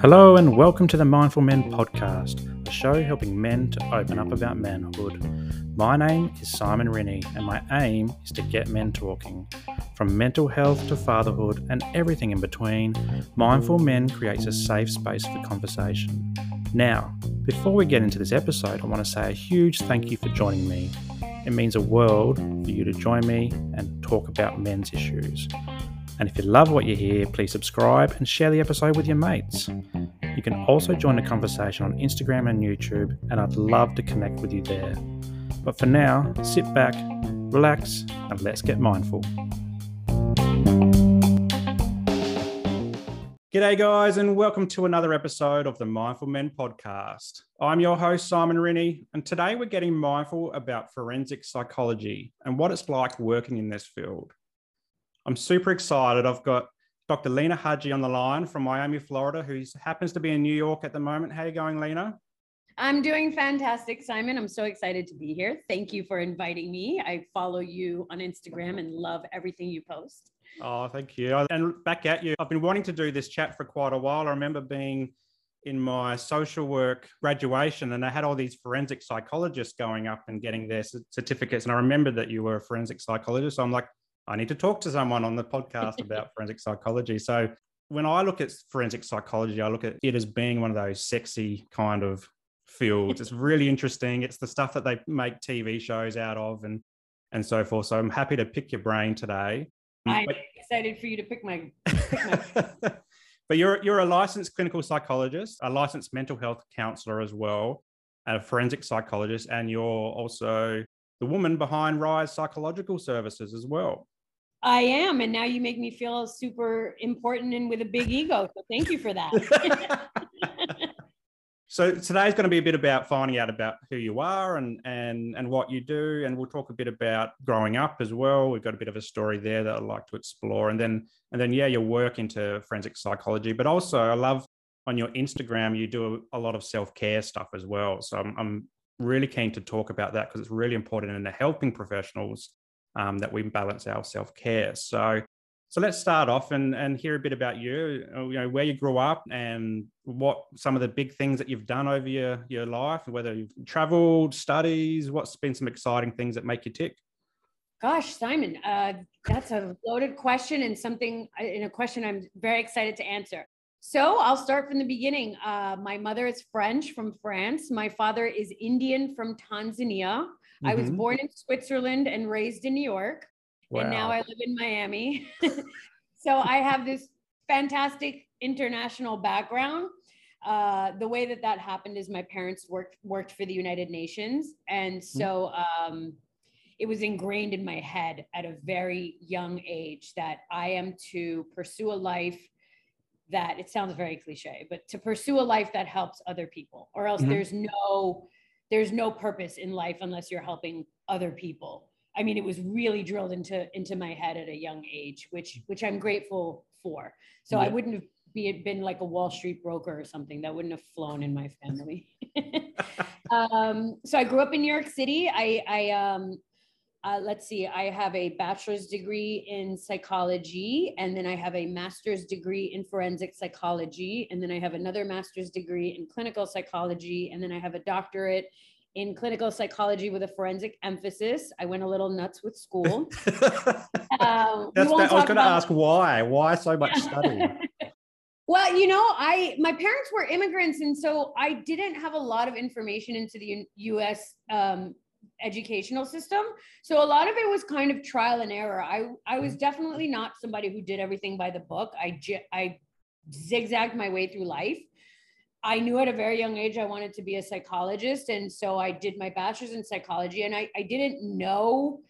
Hello, and welcome to the Mindful Men podcast, a show helping men to open up about manhood. My name is Simon Rennie, and my aim is to get men talking. From mental health to fatherhood and everything in between, Mindful Men creates a safe space for conversation. Now, before we get into this episode, I want to say a huge thank you for joining me. It means a world for you to join me and talk about men's issues. And if you love what you hear, please subscribe and share the episode with your mates. You can also join the conversation on Instagram and YouTube, and I'd love to connect with you there. But for now, sit back, relax, and let's get mindful. G'day, guys, and welcome to another episode of the Mindful Men podcast. I'm your host, Simon Rennie, and today we're getting mindful about forensic psychology and what it's like working in this field. I'm super excited. I've got Dr. Lina Haji on the line from Miami, Florida, who happens to be in New York at the moment. How are you going, Lina? I'm doing fantastic, Simon. I'm so excited to be here. Thank you for inviting me. I follow you on Instagram and love everything you post. Oh, thank you. And back at you. I've been wanting to do this chat for quite a while. I remember being in my social work graduation and they had all these forensic psychologists going up and getting their certificates. And I remember that you were a forensic psychologist. So I'm like, I need to talk to someone on the podcast about forensic psychology. So when I look at forensic psychology, I look at it as being one of those sexy kind of fields. It's really interesting. It's the stuff that they make TV shows out of and and so forth. So I'm happy to pick your brain today. I'm but, excited for you to pick my. Pick my... but you're you're a licensed clinical psychologist, a licensed mental health counselor as well, and a forensic psychologist, and you're also the woman behind Rise Psychological Services as well. I am, and now you make me feel super important and with a big ego. So thank you for that. so today's going to be a bit about finding out about who you are and and and what you do, and we'll talk a bit about growing up as well. We've got a bit of a story there that I'd like to explore, and then and then yeah, your work into forensic psychology, but also I love on your Instagram you do a, lot of self care stuff as well. So I'm, I'm really keen to talk about that because it's really important in the helping professionals um, that we balance our self care. So, so let's start off and, and hear a bit about you, uh, you know, where you grew up and what some of the big things that you've done over your, your life, whether you've traveled, studies, what's been some exciting things that make you tick? Gosh, Simon, uh, that's a loaded question and something uh, in a question I'm very excited to answer. So I'll start from the beginning. Uh, my mother is French from France. My father is Indian from Tanzania. Mm-hmm. I was mm-hmm. born in Switzerland and raised in New York. Wow. And now I live in Miami. so I have this fantastic international background. Uh, the way that that happened is my parents worked worked for the United Nations, and mm-hmm. so um, it was ingrained in my head at a very young age that I am to pursue a life that it sounds very cliche, but to pursue a life that helps other people, or else mm-hmm. there's no there's no purpose in life unless you're helping other people. I mean, it was really drilled into into my head at a young age, which which I'm grateful for. So yeah. I wouldn't have be, been like a Wall Street broker or something. That wouldn't have flown in my family. um, so I grew up in New York City. I, I um, uh, let's see, I have a bachelor's degree in psychology, and then I have a master's degree in forensic psychology, and then I have another master's degree in clinical psychology, and then I have a doctorate in clinical psychology with a forensic emphasis. I went a little nuts with school. um, That's I was going to ask why. Why so much study? well, you know, I my parents were immigrants, and so I didn't have a lot of information into the U- U.S. Um, educational system. So a lot of it was kind of trial and error. I I was mm-hmm. definitely not somebody who did everything by the book. I I zigzagged my way through life. I knew at a very young age I wanted to be a psychologist, and so I did my bachelor's in psychology. And I I didn't know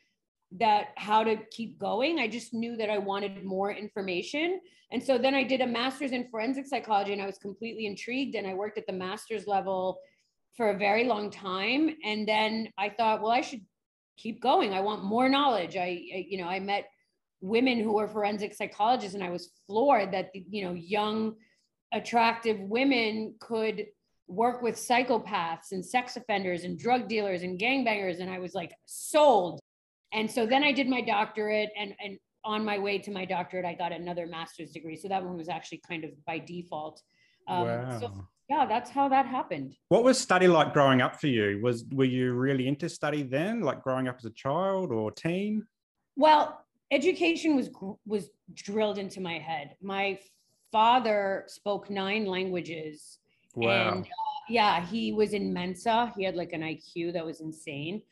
that how to keep going. I just knew that I wanted more information. And so then I did a master's in forensic psychology and I was completely intrigued and I worked at the master's level for a very long time. And then I thought, well, I should keep going. I want more knowledge. I, I you know, I met women who were forensic psychologists and I was floored that, the, you know, young, attractive women could work with psychopaths and sex offenders and drug dealers and gangbangers. And I was like sold. And so then I did my doctorate and, and on my way to my doctorate, I got another master's degree. So that one was actually kind of by default. Um, wow. So yeah, that's how that happened. What was study like growing up for you? Was were you really into study then, like growing up as a child or teen? Well, education was was drilled into my head. My father spoke nine languages. Wow. And uh, yeah, he was in Mensa. He had like an IQ that was insane.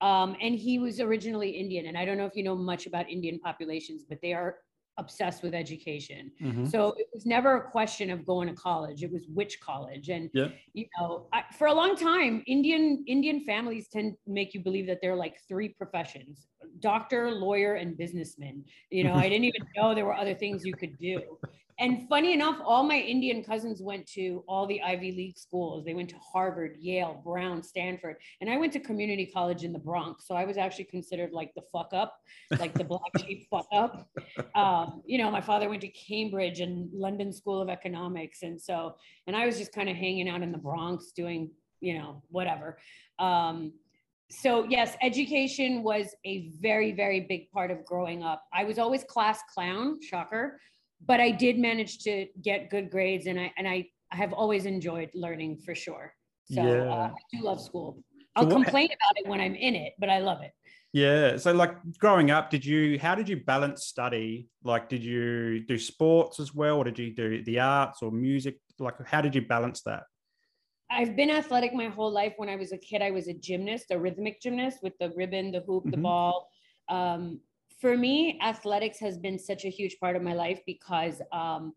Um, and he was originally Indian. And I don't know if you know much about Indian populations, but they are obsessed with education. Mhm. So it was never a question of going to college. It was which college. And Yeah. you know, I, for a long time, Indian Indian families tend to make you believe that there are like three professions: doctor, lawyer, and businessman. You know, I didn't even know there were other things you could do. And funny enough, all my Indian cousins went to all the Ivy League schools. They went to Harvard, Yale, Brown, Stanford, and I went to community college in the Bronx. So I was actually considered like the fuck up, like the black sheep fuck up. Um, you know, my father went to Cambridge and London School of Economics, and so, and I was just kind of hanging out in the Bronx doing, you know, whatever. Um, so yes, education was a very, very big part of growing up. I was always class clown, shocker, but I did manage to get good grades, and I and I, I have always enjoyed learning for sure. So Yeah. uh, I do love school. I'll what- complain about it when I'm in it, but I love it. Yeah. So like growing up, did you how did you balance study? Like did you do sports as well? Or did you do the arts or music? Like how did you balance that? I've been athletic my whole life. When I was a kid, I was a gymnast, a rhythmic gymnast with the ribbon, the hoop, the Mhm. ball. Um, for me, athletics has been such a huge part of my life because um,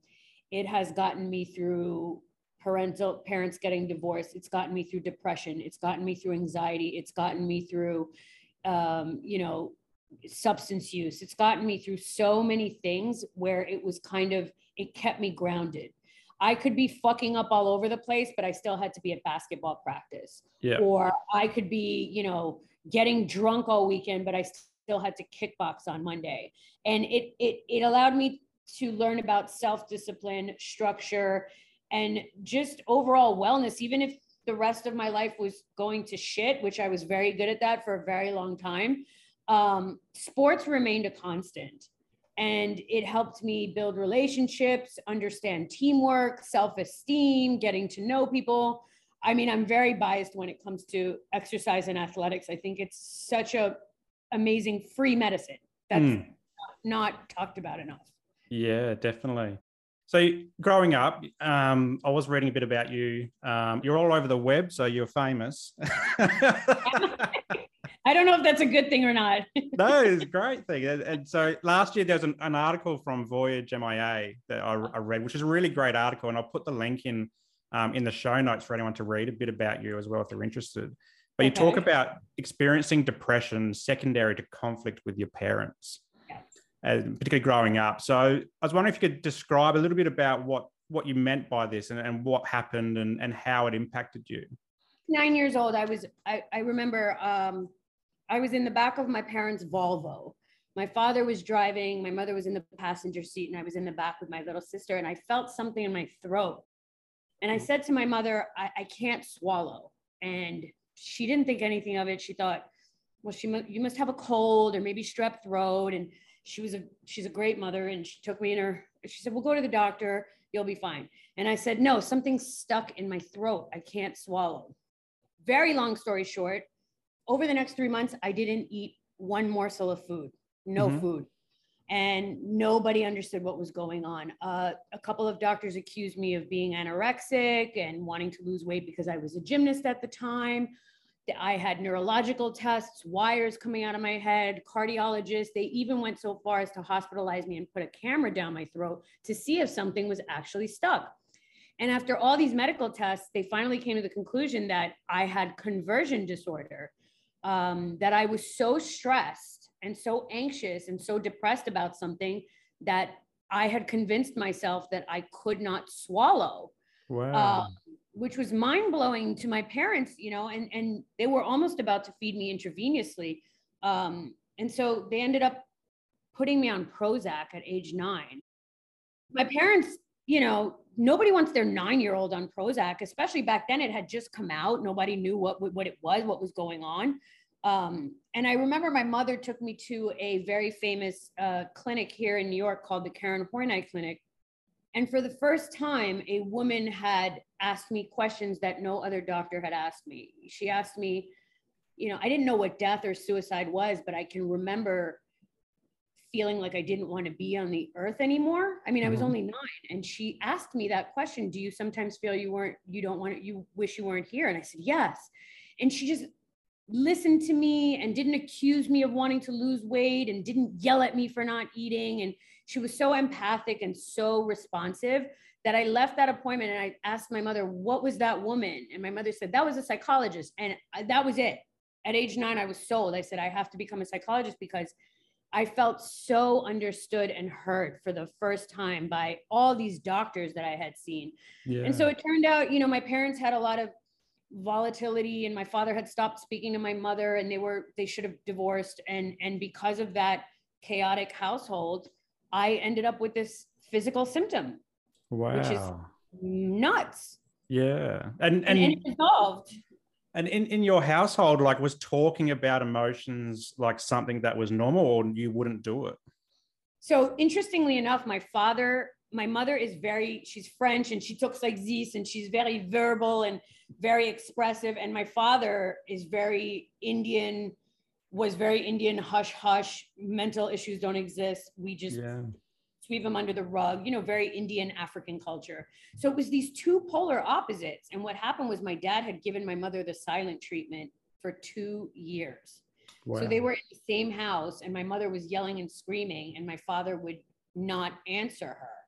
it has gotten me through parental parents getting divorced. It's gotten me through depression. It's gotten me through anxiety. It's gotten me through, um, you know, substance use. It's gotten me through so many things where it was kind of it kept me grounded. I could be fucking up all over the place, but I still had to be at basketball practice. Yeah. Or I could be, you know, getting drunk all weekend, but I still had to kickbox on Monday. And it it it allowed me to learn about self-discipline, structure, and just overall wellness, even if the rest of my life was going to shit, which I was very good at that for a very long time. Um, sports remained a constant and it helped me build relationships, understand teamwork, self esteem, getting to know people. I mean, I'm very biased when it comes to exercise and athletics. I think it's such a amazing free medicine that's Mm. not talked about enough. Yeah, definitely. So growing up, um, I was reading a bit about you. Um, you're all over the web, so you're famous. I don't know if that's a good thing or not. no, it's a great thing. And, and so last year there was an, an article from Voyage MIA that I, I read, which is a really great article, and I'll put the link in um, in the show notes for anyone to read a bit about you as well if they're interested. But you talk about experiencing depression secondary to conflict with your parents, Yes. and particularly growing up. So I was wondering if you could describe a little bit about what what you meant by this and, and what happened and, and how it impacted you. Nine years old, I was, I, I remember um, I was in the back of my parents' Volvo. My father was driving, my mother was in the passenger seat, and I was in the back with my little sister, and I felt something in my throat. And I said to my mother, I, I can't swallow. And she didn't think anything of it. She thought, well, she mu- you must have a cold or maybe strep throat. And she was a she's a great mother, and she took me in her. She said, "We'll go to the doctor. You'll be fine." And I said, "No, something's stuck in my throat. I can't swallow." Very long story short, over the next three months, I didn't eat one morsel of food, no Mhm. food. And nobody understood what was going on. Uh, a couple of doctors accused me of being anorexic and wanting to lose weight because I was a gymnast at the time. I had neurological tests, wires coming out of my head, cardiologists. They even went so far as to hospitalize me and put a camera down my throat to see if something was actually stuck. And after all these medical tests, they finally came to the conclusion that I had conversion disorder, um, that I was so stressed and so anxious and so depressed about something that I had convinced myself that I could not swallow Wow. uh, which was mind blowing to my parents, you know, and and they were almost about to feed me intravenously, um, and so they ended up putting me on Prozac at age nine. My parents, you know, nobody wants their nine year old on Prozac, especially back then. It had just come out. Nobody knew what what it was, what was going on. Um, and I remember my mother took me to a very famous uh, clinic here in New York called the Karen Horney Clinic. And for the first time, a woman had asked me questions that no other doctor had asked me. She asked me, you know, I didn't know what death or suicide was, but I can remember feeling like I didn't want to be on the earth anymore. I mean, I was Mhm. only nine, and she asked me that question Do you sometimes feel you weren't, you don't want, you wish you weren't here? And I said, Yes. And she just listened to me and didn't accuse me of wanting to lose weight and didn't yell at me for not eating. And she was so empathic and so responsive that I left that appointment and I asked my mother, What was that woman? And my mother said, That was a psychologist. And that was it. At age nine, I was sold. I said, I have to become a psychologist because I felt so understood and heard for the first time by all these doctors that I had seen. Yeah. And so it turned out, you know, my parents had a lot of volatility and my father had stopped speaking to my mother and they were they should have divorced and and because of that chaotic household, I ended up with this physical symptom. wow. which is- Nuts. yeah. And And, and it resolved. and in, in your household, like was talking about emotions like something that was normal or you wouldn't do it? So interestingly enough, my father, my mother is very, she's French and she talks like this and she's very verbal and very expressive. And my father is very Indian, was very Indian, hush, hush, mental issues don't exist. We just Yeah. sweep them under the rug, you know, very Indian African culture. So it was these two polar opposites. And what happened was my dad had given my mother the silent treatment for two years. So they were in the same house, and my mother was yelling and screaming, and my father would not answer her.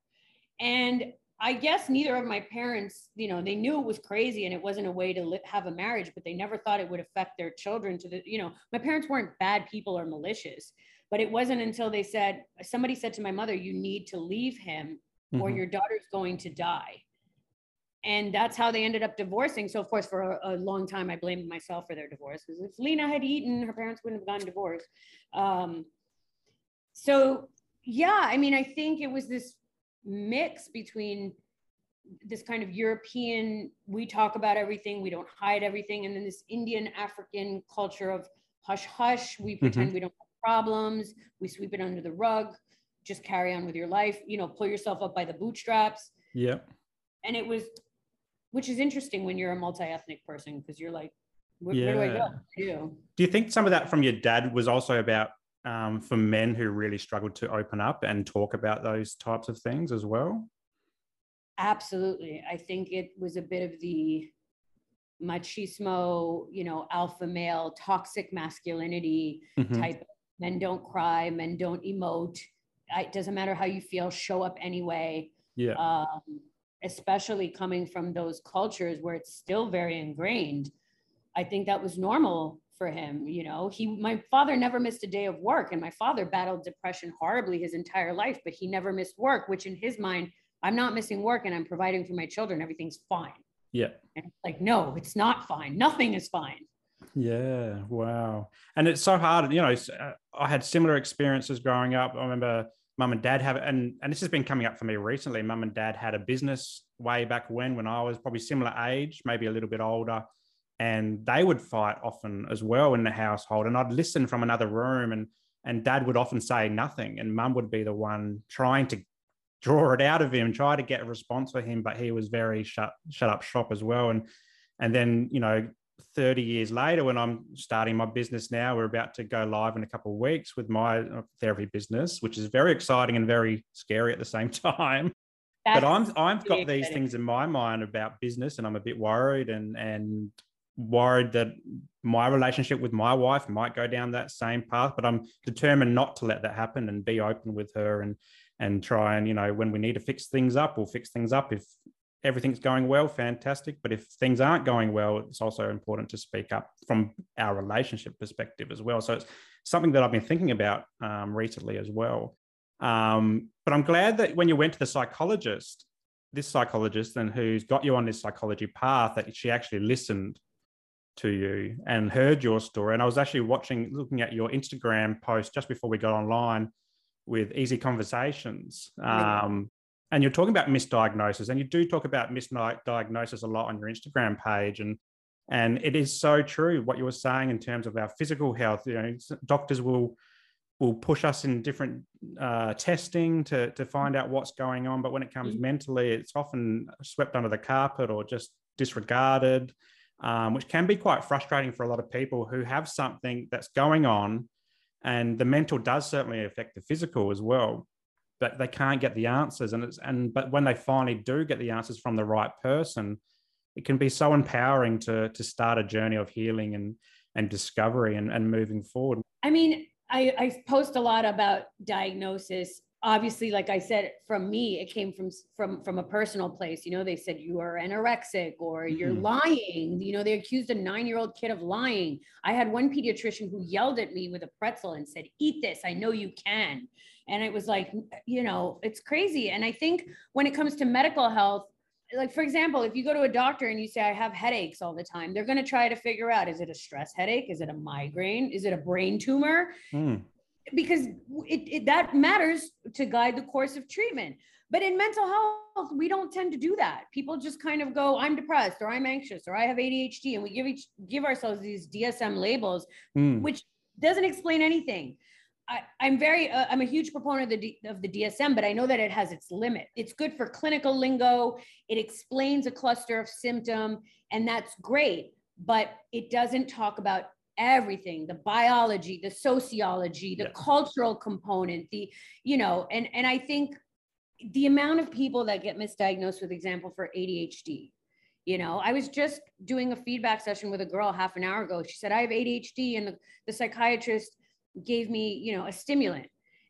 And I guess neither of my parents, you know, they knew it was crazy and it wasn't a way to li- have a marriage, but they never thought it would affect their children. To the, you know, my parents weren't bad people or malicious, but it wasn't until they said, somebody said to my mother, you need to leave him or Mhm. your daughter's going to die. And that's how they ended up divorcing. So, of course, for a, a long time, I blamed myself for their divorce because if Lina had eaten, her parents wouldn't have gotten divorced. Um, so, yeah, I mean, I think it was this mix between this kind of European, we talk about everything, we don't hide everything, and then this Indian African culture of hush hush, we mm-hmm. pretend we don't have problems, we sweep it under the rug, just carry on with your life, you know, pull yourself up by the bootstraps. Yeah. And it was, which is interesting when you're a multi ethnic person because you're like, where, where do I go? Yeah. What do I do? Do you think some of that from your dad was also about um, for men who really struggled to open up and talk about those types of things as well? Absolutely. I think it was a bit of the machismo, you know, alpha male, toxic masculinity Mhm. type. Men don't cry, men don't emote. It doesn't matter how you feel, show up anyway. Yeah. Um, especially coming from those cultures where it's still very ingrained. I think that was normal for him. You know, he, my father never missed a day of work, and my father battled depression horribly his entire life, but he never missed work, which in his mind, I'm not missing work and I'm providing for my children. Everything's fine. yeah. And it's like, no, it's not fine. Nothing is fine. Yeah, wow. And it's so hard, you know, uh, I had similar experiences growing up. I remember mum and dad have and and this has been coming up for me recently. Mum and dad had a business way back when when I was probably similar age, maybe a little bit older, and they would fight often as well in the household. And I'd listen from another room and and dad would often say nothing and mum would be the one trying to draw it out of him, try to get a response for him, but he was very shut shut up shop as well. And and then, you know, 30 years later, when I'm starting my business now, we're about to go live in a couple of weeks with my uh, therapy business, which is very exciting and very scary at the same time. but I'm I've got these things in my mind about business, and I'm a bit worried and and worried that my relationship with my wife might go down that same path. But I'm determined not to let that happen and be open with her and and try and you know when we need to fix things up, we'll fix things up. If everything's going well, fantastic. But if things aren't going well, it's also important to speak up from our relationship perspective as well. So it's something that I've been thinking about um, recently as well. Um, but I'm glad that when you went to the psychologist, this psychologist and who's got you on this psychology path, that she actually listened to you and heard your story. And I was actually watching, looking at your Instagram post just before we got online with Easy Conversations. Um, and you're talking about misdiagnosis, and you do talk about misdiagnosis a lot on your Instagram page. And And it is so true what you were saying in terms of our physical health. You know, doctors will will push us in different uh, testing to, to find out what's going on. But when it comes mm-hmm. mentally, it's often swept under the carpet or just disregarded, um, which can be quite frustrating for a lot of people who have something that's going on. And the mental does certainly affect the physical as well, but they can't get the answers. And it's and but when they finally do get the answers from the right person, it can be so empowering to to start a journey of healing and and discovery and, and moving forward. I mean, I, I post a lot about diagnosis obviously like i said from me it came from from from a personal place you know they said you are anorexic or you're mm-hmm. lying you know they accused a nine year old kid of lying i had one pediatrician who yelled at me with a pretzel and said eat this i know you can and it was like you know it's crazy and i think when it comes to medical health like for example if you go to a doctor and you say i have headaches all the time they're going to try to figure out is it a stress headache is it a migraine is it a brain tumor mm. Because it, it, that matters to guide the course of treatment but in mental health we don't tend to do that people just kind of go i'm depressed or i'm anxious or i have adhd and we give each give ourselves these dsm labels mm. which doesn't explain anything I, am very, uh, I'm a huge proponent of the, of the DSM, but I know that it has its limit. It's good for clinical lingo. It explains a cluster of symptom, and that's great, but it doesn't talk about everything the biology the sociology the yeah. cultural component the you know and and i think the amount of people that get misdiagnosed with example for adhd you know i was just doing a feedback session with a girl half an hour ago she said i have adhd and the, the psychiatrist gave me, you know, a stimulant.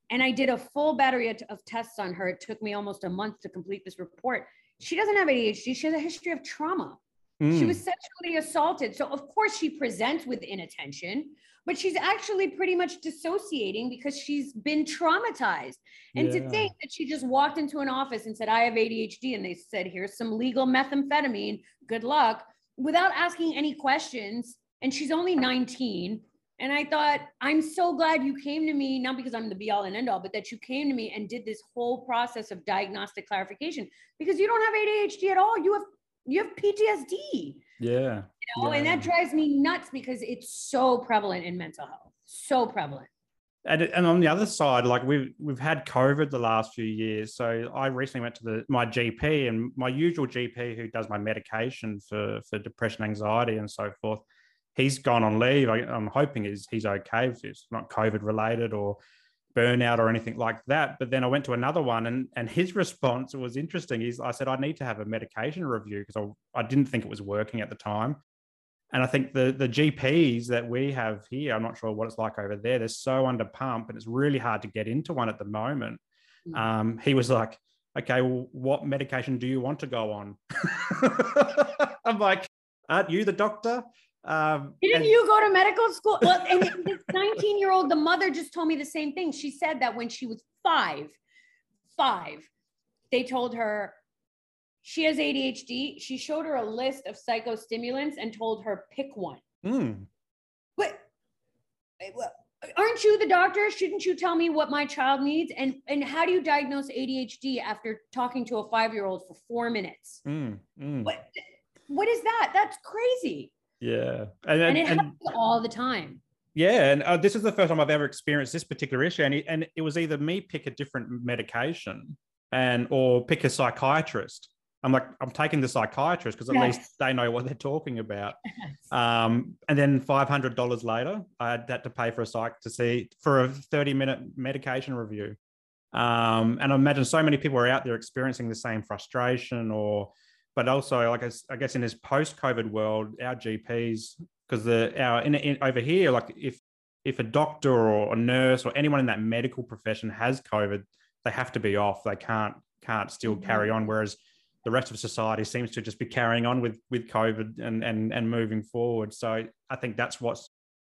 And I did a full battery of, of tests on her. It took me almost a month to complete this report. She doesn't have ADHD. She has a history of trauma. Mm. She was sexually assaulted. So, of course, she presents with inattention, but she's actually pretty much dissociating because she's been traumatized. And yeah. to think that she just walked into an office and said, I have ADHD, and they said, Here's some legal methamphetamine, good luck, without asking any questions. And she's only 19. And I thought, I'm so glad you came to me, not because I'm the be all and end all, but that you came to me and did this whole process of diagnostic clarification because you don't have ADHD at all. You have you have PTSD. Yeah. You know, yeah. and that drives me nuts because it's so prevalent in mental health. So prevalent. And, and on the other side, like we've we've had COVID the last few years. So I recently went to the my GP and my usual GP who does my medication for for depression, anxiety, and so forth he's gone on leave. I, am hoping he's, he's okay if it's not COVID related or burnout or anything like that. But then I went to another one and, and his response was interesting. He's, I said, I need to have a medication review because I, I didn't think it was working at the time. And I think the, the GPs that we have here, I'm not sure what it's like over there, they're so under pump and it's really hard to get into one at the moment. Mm. Um, he was like, okay, well, what medication do you want to go on? I'm like, aren't you the doctor? Um, Didn't and- you go to medical school? Well, and this 19 year old, the mother just told me the same thing. She said that when she was five, five, they told her she has ADHD. She showed her a list of psychostimulants and told her pick one. Mm. But aren't you the doctor? Shouldn't you tell me what my child needs? And and how do you diagnose ADHD after talking to a five year old for four minutes? Mm, mm. What what is that? That's crazy. Yeah, and, and, and it and, happens all the time. Yeah, and uh, this is the first time I've ever experienced this particular issue, and it, and it was either me pick a different medication and or pick a psychiatrist. I'm like, I'm taking the psychiatrist because at yes. least they know what they're talking about. Yes. Um, and then five hundred dollars later, I had that to pay for a psych to see for a 30 minute medication review. Um, and I imagine so many people are out there experiencing the same frustration or but also like I, I guess in this post-COVID world, our GPs because the our in, in, over here, like if if a doctor or a nurse or anyone in that medical profession has COVID, they have to be off. They can't can't still mm-hmm. carry on. Whereas the rest of society seems to just be carrying on with with COVID and and and moving forward. So I think that's what's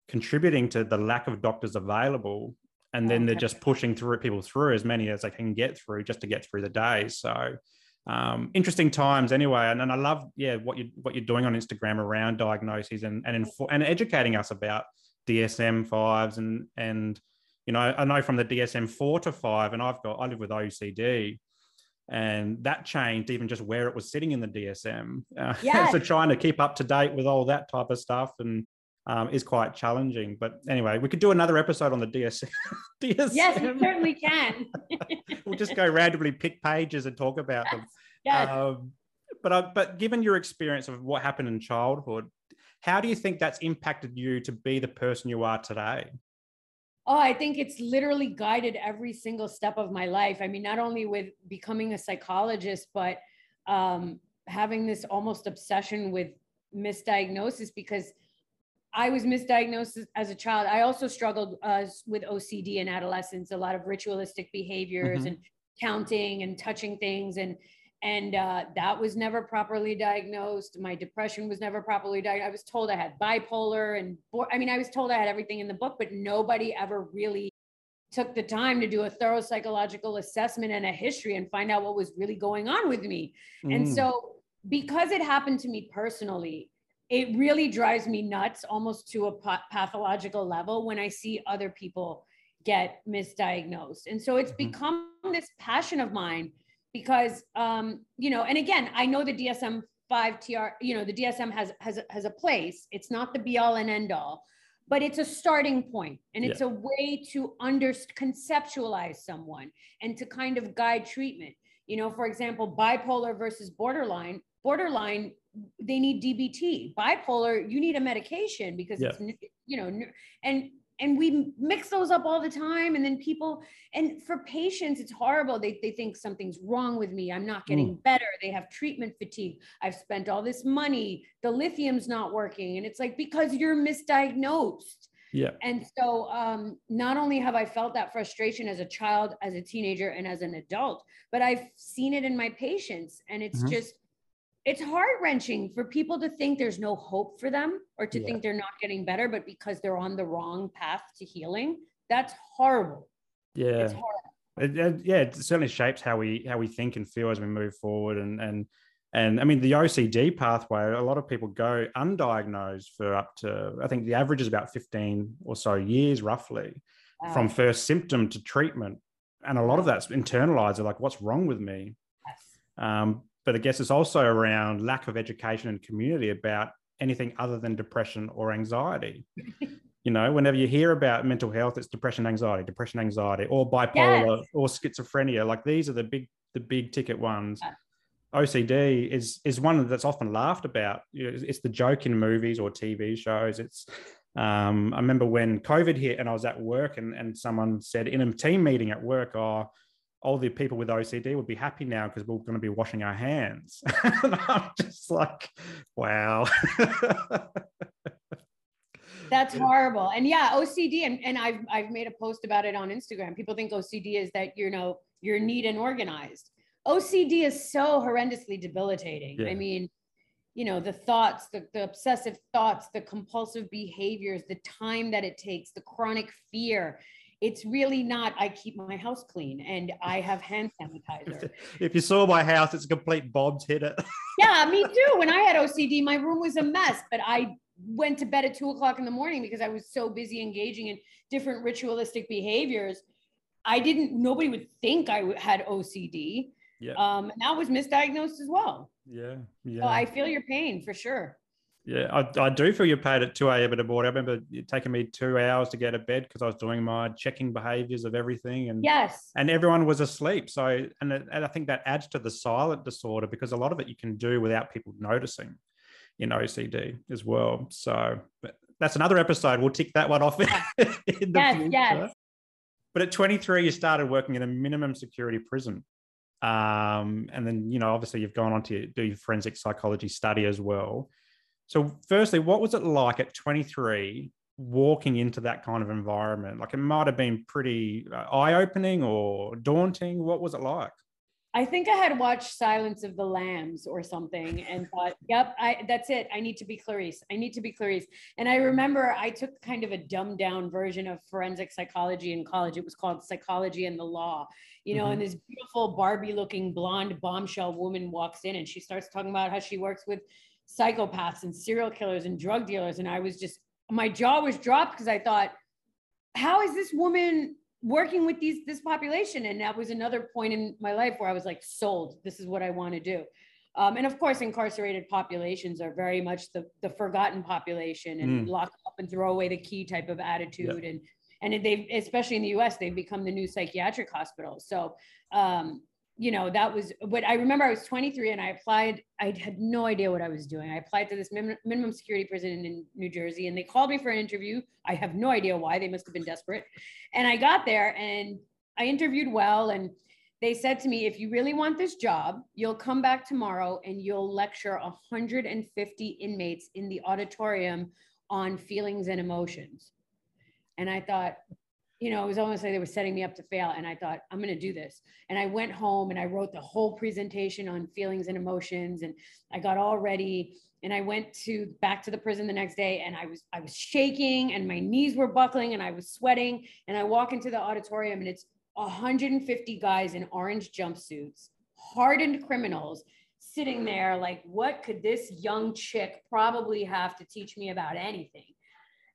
contributing to the lack of doctors available. And then they're just pushing through people through as many as they can get through just to get through the day. So um, interesting times anyway. And, and I love, yeah, what you what you're doing on Instagram around diagnoses and and and educating us about DSM fives and and you know I know from the DSM four to five, and I've got I live with OCD. and that changed even just where it was sitting in the DSM. Uh, Yes. so trying to keep up to date with all that type of stuff and um, is quite challenging. But anyway, we could do another episode on the DSM. DSM. Yes, we certainly can. we'll just go randomly pick pages and talk about them. Yes. Um, but uh, but given your experience of what happened in childhood, how do you think that's impacted you to be the person you are today? Oh, I think it's literally guided every single step of my life. I mean, not only with becoming a psychologist, but um, having this almost obsession with misdiagnosis because I was misdiagnosed as a child. I also struggled uh, with OCD in adolescence, a lot of ritualistic behaviors Mhm. and counting and touching things and and uh, that was never properly diagnosed. My depression was never properly diagnosed. I was told I had bipolar and bo- I mean, I was told I had everything in the book, but nobody ever really took the time to do a thorough psychological assessment and a history and find out what was really going on with me. And Mm. so, because it happened to me personally, it really drives me nuts almost to a pathological level when I see other people get misdiagnosed. And so, it's Mhm. become this passion of mine because, um, you know, and again, I know the DSM 5 TR, you know, the DSM has, has, a- has a place. It's not the be all and end all, but it's a starting point and it's a way to under conceptualize someone and to kind of guide treatment you know for example bipolar versus borderline borderline they need dbt bipolar you need a medication because it's you know and and we mix those up all the time and then people and for patients it's horrible. They, they think something's wrong with me. I'm not getting better. They have treatment fatigue. I've spent all this money. The lithium's not working. And it's like because you're misdiagnosed. Yeah. and so, um, not only have I felt that frustration as a child, as a teenager, and as an adult, but I've seen it in my patients. And it's Mhm. just, it's heart wrenching for people to think there's no hope for them or to Yeah. think they're not getting better, but because they're on the wrong path to healing. That's horrible. Yeah. It's horrible. It, it- yeah, it certainly shapes how we how we think and feel as we move forward. And and and I mean the OCD pathway. A lot of people go undiagnosed for up to I think the average is about fifteen or so years, roughly, from first symptom to treatment. And a lot of that's internalized. Like, "What's wrong with me?" Um, but I guess it's also around lack of education and community about anything other than depression or anxiety. you know, whenever you hear about mental health, it's depression, anxiety, depression, anxiety, or bipolar or schizophrenia. Like these are the big, the big ticket ones. OCD is is one that's often laughed about. It's- it's the joke in movies or TV shows. It's um, I remember when COVID hit and I was at work and, and someone said in a team meeting at work, oh, all the people with OCD would be happy now because we're going to be washing our hands. and I'm just like, wow. That's horrible. And yeah, OCD, and, and I've I've made a post about it on Instagram. People think OCD is that you know you're neat and organized. OCD is so horrendously debilitating. Yeah. I mean, you know, the thoughts, the, the obsessive thoughts, the compulsive behaviors, the time that it takes, the chronic fear. It's really not, I keep my house clean and I have hand sanitizer. if you saw my house, it's a complete Bob's hit it. Yeah, me too. When I had OCD, my room was a mess, but I went to bed at two o'clock in the morning because I was so busy engaging in different ritualistic behaviors. I didn't, nobody would think i had OCD. yeah. Um, and that was misdiagnosed as well. yeah. Yeah. So I feel your pain for sure. Yeah, I, I do feel you paid at 2 a.m. in the morning. I remember it taking me two hours to get to bed because I was doing my checking behaviors of everything. And Yes. and everyone was asleep. So, and, it, and I think that adds to the silent disorder because a lot of it you can do without people noticing in OCD as well. So, but that's another episode. We'll tick that one off in the Yes, future. yes. But at 23, you started working in a minimum security prison. Um, and then, you know, obviously you've gone on to do your forensic psychology study as well. So, firstly, what was it like at 23 walking into that kind of environment? Like it might have been pretty uh, eye opening or daunting. What was it like? I think I had watched Silence of the Lambs or something and thought, yep, I, that's it. I need to be Clarice. I need to be Clarice. And I remember I took kind of a dumbed down version of forensic psychology in college. It was called Psychology and the Law, you know, and this beautiful Barbie looking blonde bombshell woman walks in and she starts talking about how she works with psychopaths and serial killers and drug dealers. And I was just, my jaw was dropped because I thought, how is this woman working with these this population and that was another point in my life where i was like sold this is what i want to do um, and of course incarcerated populations are very much the, the forgotten population and mm. lock up and throw away the key type of attitude yep. and and they've especially in the us they've become the new psychiatric hospitals so um, you know, that was, but I remember I was 23 and I applied. I had no idea what I was doing. I applied to this minimum, minimum security prison in New Jersey and they called me for an interview. I have no idea why. They must have been desperate. And I got there and I interviewed well. And they said to me, if you really want this job, you'll come back tomorrow and you'll lecture 150 inmates in the auditorium on feelings and emotions. And I thought, you know, it was almost like they were setting me up to fail. And I thought, I'm going to do this. And I went home and I wrote the whole presentation on feelings and emotions. And I got all ready. And I went to back to the prison the next day and I was I was shaking and my knees were buckling and I was sweating. And I walk into the auditorium and it's 150 guys in orange jumpsuits, hardened criminals sitting there like, what could this young chick probably have to teach me about anything?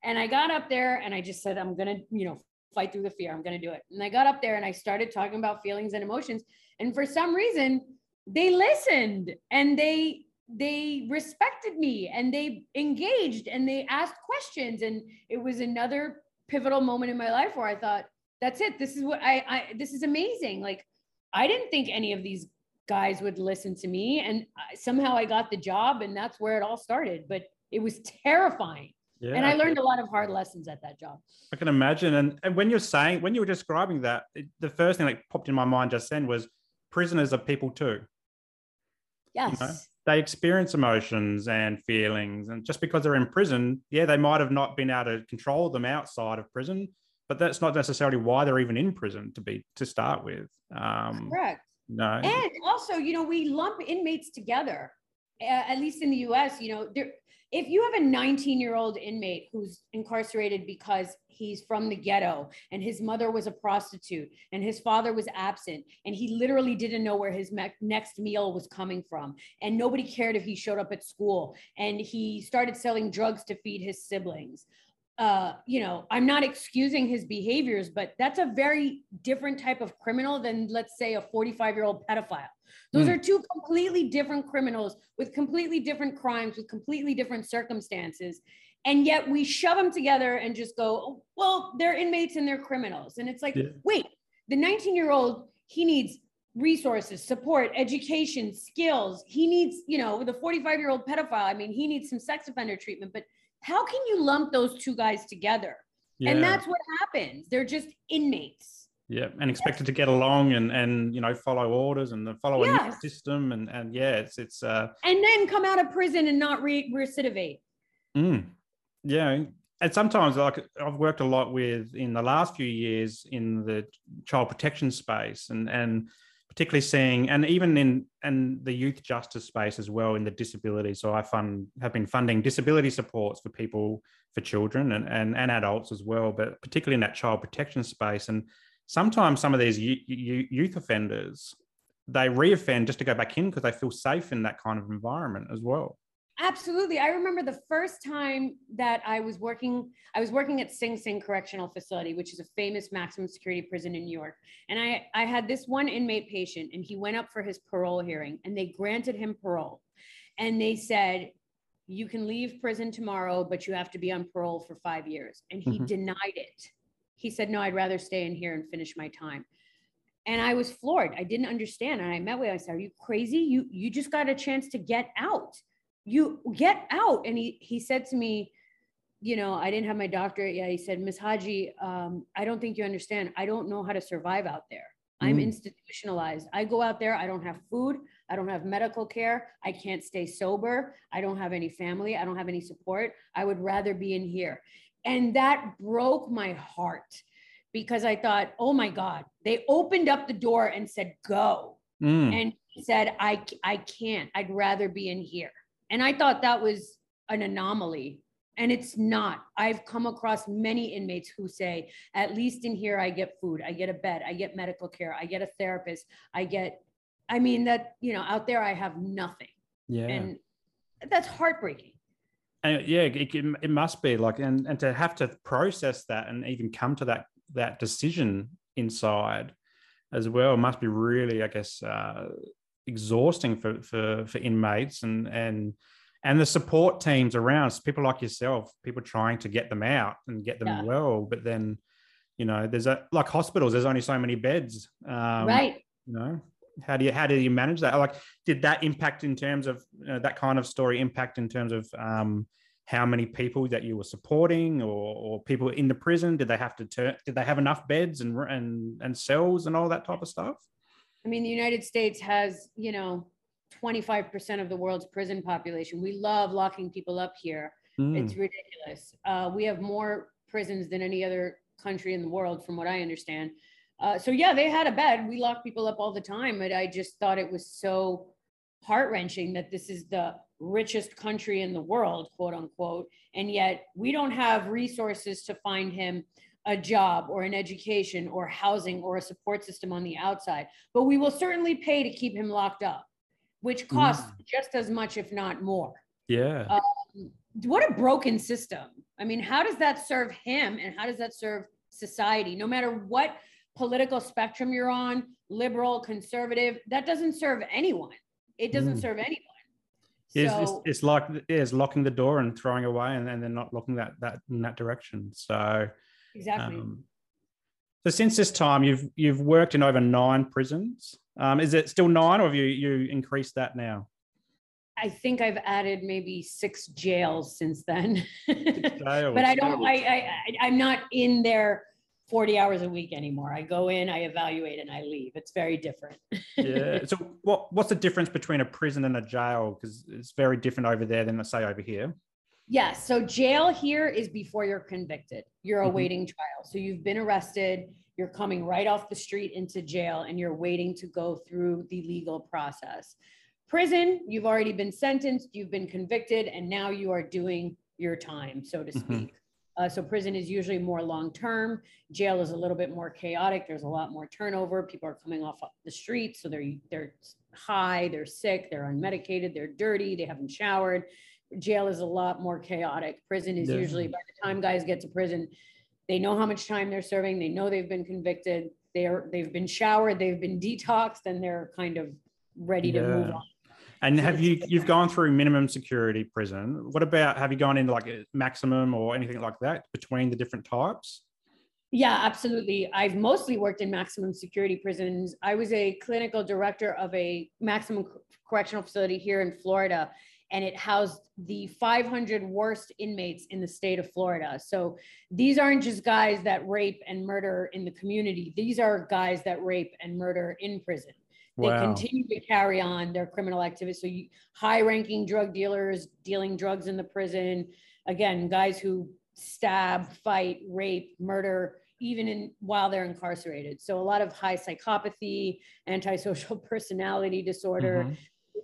And I got up there and I just said, I'm going to, you know, fight through the fear. I'm going to do it. And I got up there and I started talking about feelings and emotions. And for some reason, they listened and they they respected me and they engaged and they asked questions and it was another pivotal moment in my life where I thought that's it this is what I, I this is amazing like I didn't think any of these guys would listen to me and uh, somehow I got the job and that's where it all started but it was terrifying yeah. And I learned a lot of hard lessons at that job. I can imagine. And, and when you're saying, when you were describing that, it, the first thing that popped in my mind just then was prisoners are people too. Yes. You know? They experience emotions and feelings. And just because they're in prison, yeah, they might have not been able to control them outside of prison, but that's not necessarily why they're even in prison to be to start with. Um, Correct. No. And also, you know, we lump inmates together. Uh, at least in the U.S., you know, there if you have a 19 year old inmate who's incarcerated because he's from the ghetto and his mother was a prostitute and his father was absent and he literally didn't know where his me- next meal was coming from and nobody cared if he showed up at school and he started selling drugs to feed his siblings uh, you know, I'm not excusing his behaviors, but that's a very different type of criminal than, let's say, a 45 year old pedophile. Those mm. are two completely different criminals with completely different crimes, with completely different circumstances. And yet we shove them together and just go, oh, well, they're inmates and they're criminals. And it's like, yeah. wait, the 19 year old, he needs resources, support, education, skills. He needs, you know, the 45 year old pedophile, I mean, he needs some sex offender treatment, but how can you lump those two guys together? Yeah. And that's what happens. They're just inmates. Yeah, and expected to get along and and you know follow orders and follow a system and and yeah, it's it's uh and then come out of prison and not re- recidivate. Mm. Yeah, and sometimes like I've worked a lot with in the last few years in the child protection space and and particularly seeing, and even in and the youth justice space as well in the disability. So I fund have been funding disability supports for people, for children and, and, and adults as well, but particularly in that child protection space. And sometimes some of these youth offenders, they reoffend just to go back in because they feel safe in that kind of environment as well. Absolutely. I remember the first time that I was working, I was working at Sing Sing Correctional Facility, which is a famous maximum security prison in New York. And I, I had this one inmate patient and he went up for his parole hearing and they granted him parole. And they said, you can leave prison tomorrow, but you have to be on parole for five years. And he mm-hmm. denied it. He said, no, I'd rather stay in here and finish my time. And I was floored. I didn't understand. And I met with him. I said, are you crazy? You, you just got a chance to get out you get out. And he, he said to me, you know, I didn't have my doctorate yet. He said, Miss Haji, um, I don't think you understand. I don't know how to survive out there. I'm mm. institutionalized. I go out there, I don't have food, I don't have medical care, I can't stay sober, I don't have any family, I don't have any support. I would rather be in here. And that broke my heart because I thought, oh my God, they opened up the door and said, go. Mm. And said, I, I can't, I'd rather be in here. And I thought that was an anomaly. And it's not. I've come across many inmates who say, at least in here, I get food, I get a bed, I get medical care, I get a therapist, I get, I mean, that, you know, out there, I have nothing. Yeah. And that's heartbreaking. And yeah, it, it must be like, and, and to have to process that and even come to that that decision inside as well must be really, I guess, uh, exhausting for, for for inmates and and and the support teams around. People like yourself, people trying to get them out and get them yeah. well, but then you know there's a like hospitals there's only so many beds um, right. you know how do you how do you manage that? Like did that impact in terms of you know, that kind of story impact in terms of um, how many people that you were supporting or, or people in the prison? Did they have to turn did they have enough beds and and and cells and all that type of stuff? I mean the united states has you know 25% of the world's prison population. We love locking people up here. Mm. it's ridiculous. Uh, we have more prisons than any other country in the world from what i understand uh, so yeah they had a bed we lock people up all the time but i just thought it was so heart wrenching that this is the richest country in the world, quote unquote, and yet we don't have resources to find him a job or an education or housing or a support system on the outside. But we will certainly pay to keep him locked up, which costs mm. just as much, if not more. Yeah. Um, what a broken system. I mean, how does that serve him and how does that serve society? No matter what political spectrum you're on, liberal, conservative, that doesn't serve anyone. It doesn't mm. serve anyone. It's, so, it's, it's like it's locking the door and throwing away, and, and then not looking that that in that direction. So exactly. Um, so since this time, you've you've worked in over nine prisons. Um, is it still nine, or have you you increased that now? I think I've added maybe six jails since then. but I don't. I, I I'm not in there 40 hours a week anymore. I go in, I evaluate, and I leave. It's very different. yeah. So what what's the difference between a prison and a jail? Because it's very different over there than let's say over here. Yes. Yeah, so jail here is before you're convicted. You're mm-hmm. awaiting mm-hmm. trial. So you've been arrested. You're coming right off the street into jail, and you're waiting to go through the legal process. Prison, you've already been sentenced, you've been convicted, and now you are doing your time, so to mm-hmm. speak. Mm-hmm. Uh, so prison is usually more long term. Jail is a little bit more chaotic. There's a lot more turnover. People are coming off the street, so they're they're high, they're sick, they're unmedicated, they're dirty, they haven't showered. Jail is a lot more chaotic. Prison is usually by the time guys get to prison, they know how much time they're serving. They know they've been convicted. They're they've been showered. They've been detoxed, and they're kind of ready yeah. to move on. And have you you've gone through minimum security prison? What about have you gone into like a maximum or anything like that between the different types? Yeah, absolutely. I've mostly worked in maximum security prisons. I was a clinical director of a maximum correctional facility here in Florida, and it housed the 500 worst inmates in the state of Florida. So these aren't just guys that rape and murder in the community, these are guys that rape and murder in prison. They wow. continue to carry on their criminal activities. So, high ranking drug dealers dealing drugs in the prison. Again, guys who stab, fight, rape, murder, even in while they're incarcerated. So, a lot of high psychopathy, antisocial personality disorder, mm-hmm.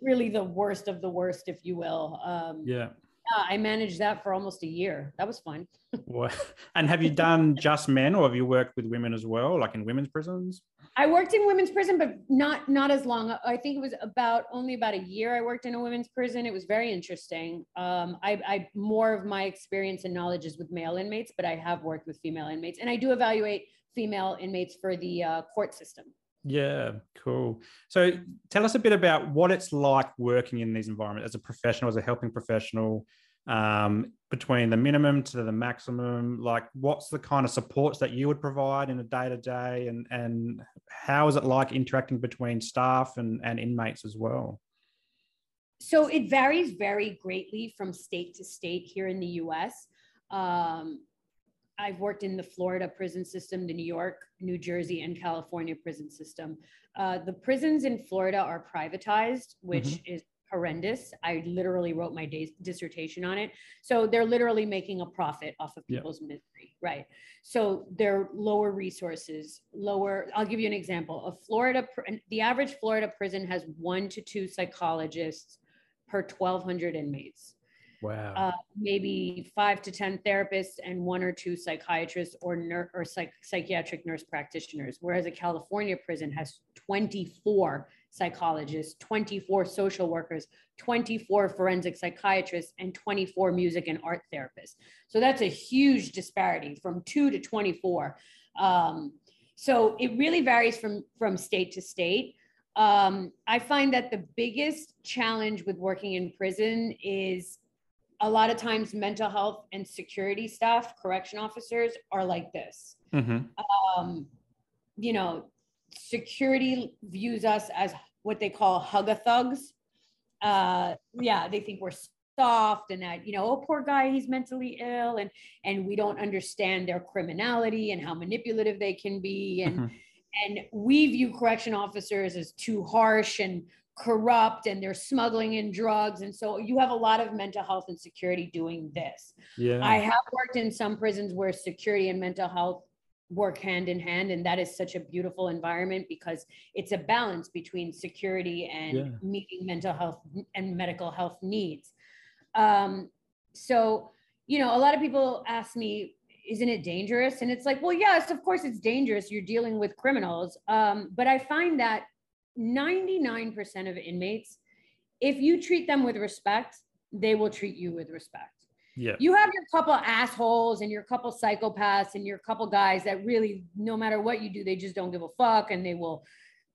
really the worst of the worst, if you will. Um, yeah. I managed that for almost a year. That was fun. and have you done just men, or have you worked with women as well, like in women's prisons? I worked in women's prison, but not not as long. I think it was about only about a year. I worked in a women's prison. It was very interesting. Um, I, I more of my experience and knowledge is with male inmates, but I have worked with female inmates, and I do evaluate female inmates for the uh, court system. Yeah, cool. So tell us a bit about what it's like working in these environments as a professional, as a helping professional um, between the minimum to the maximum like what's the kind of supports that you would provide in a day to day and and how is it like interacting between staff and, and inmates as well? So it varies very greatly from state to state here in the us um, i've worked in the florida prison system the new york new jersey and california prison system. Uh, the prisons in florida are privatized which mm-hmm. is horrendous. I literally wrote my dissertation on it. So they're literally making a profit off of people's misery, right? So they're lower resources, lower. I'll give you an example. A Florida, the average Florida prison has one to two psychologists per 1,200 inmates. Wow. Uh, maybe five to 10 therapists and one or two psychiatrists or, ner- or psych- psychiatric nurse practitioners, whereas a California prison has 24 psychologists, 24 social workers, 24 forensic psychiatrists, and 24 music and art therapists. So that's a huge disparity from two to 24. Um, so it really varies from from state to state. Um, I find that the biggest challenge with working in prison is a lot of times mental health and security staff, correction officers are like this. Mm-hmm. Um, you know, security views us as what they call hug a thugs. Uh, yeah, they think we're soft and that you know oh poor guy he's mentally ill and and we don't understand their criminality and how manipulative they can be and Mhm. and we view correction officers as too harsh and corrupt and they're smuggling in drugs. And so you have a lot of mental health and security doing this. Yeah. i have worked in some prisons where security and mental health work hand in hand and that is such a beautiful environment because it's a balance between security and Yeah. meeting mental health and medical health needs. Um, so you know a lot of people ask me isn't it dangerous? And it's like well yes of course it's dangerous. You're dealing with criminals. Um, but i find that 99% of inmates if you treat them with respect they will treat you with respect. Yeah. you have your couple assholes and your couple psychopaths and your couple guys that really no matter what you do they just don't give a fuck and they will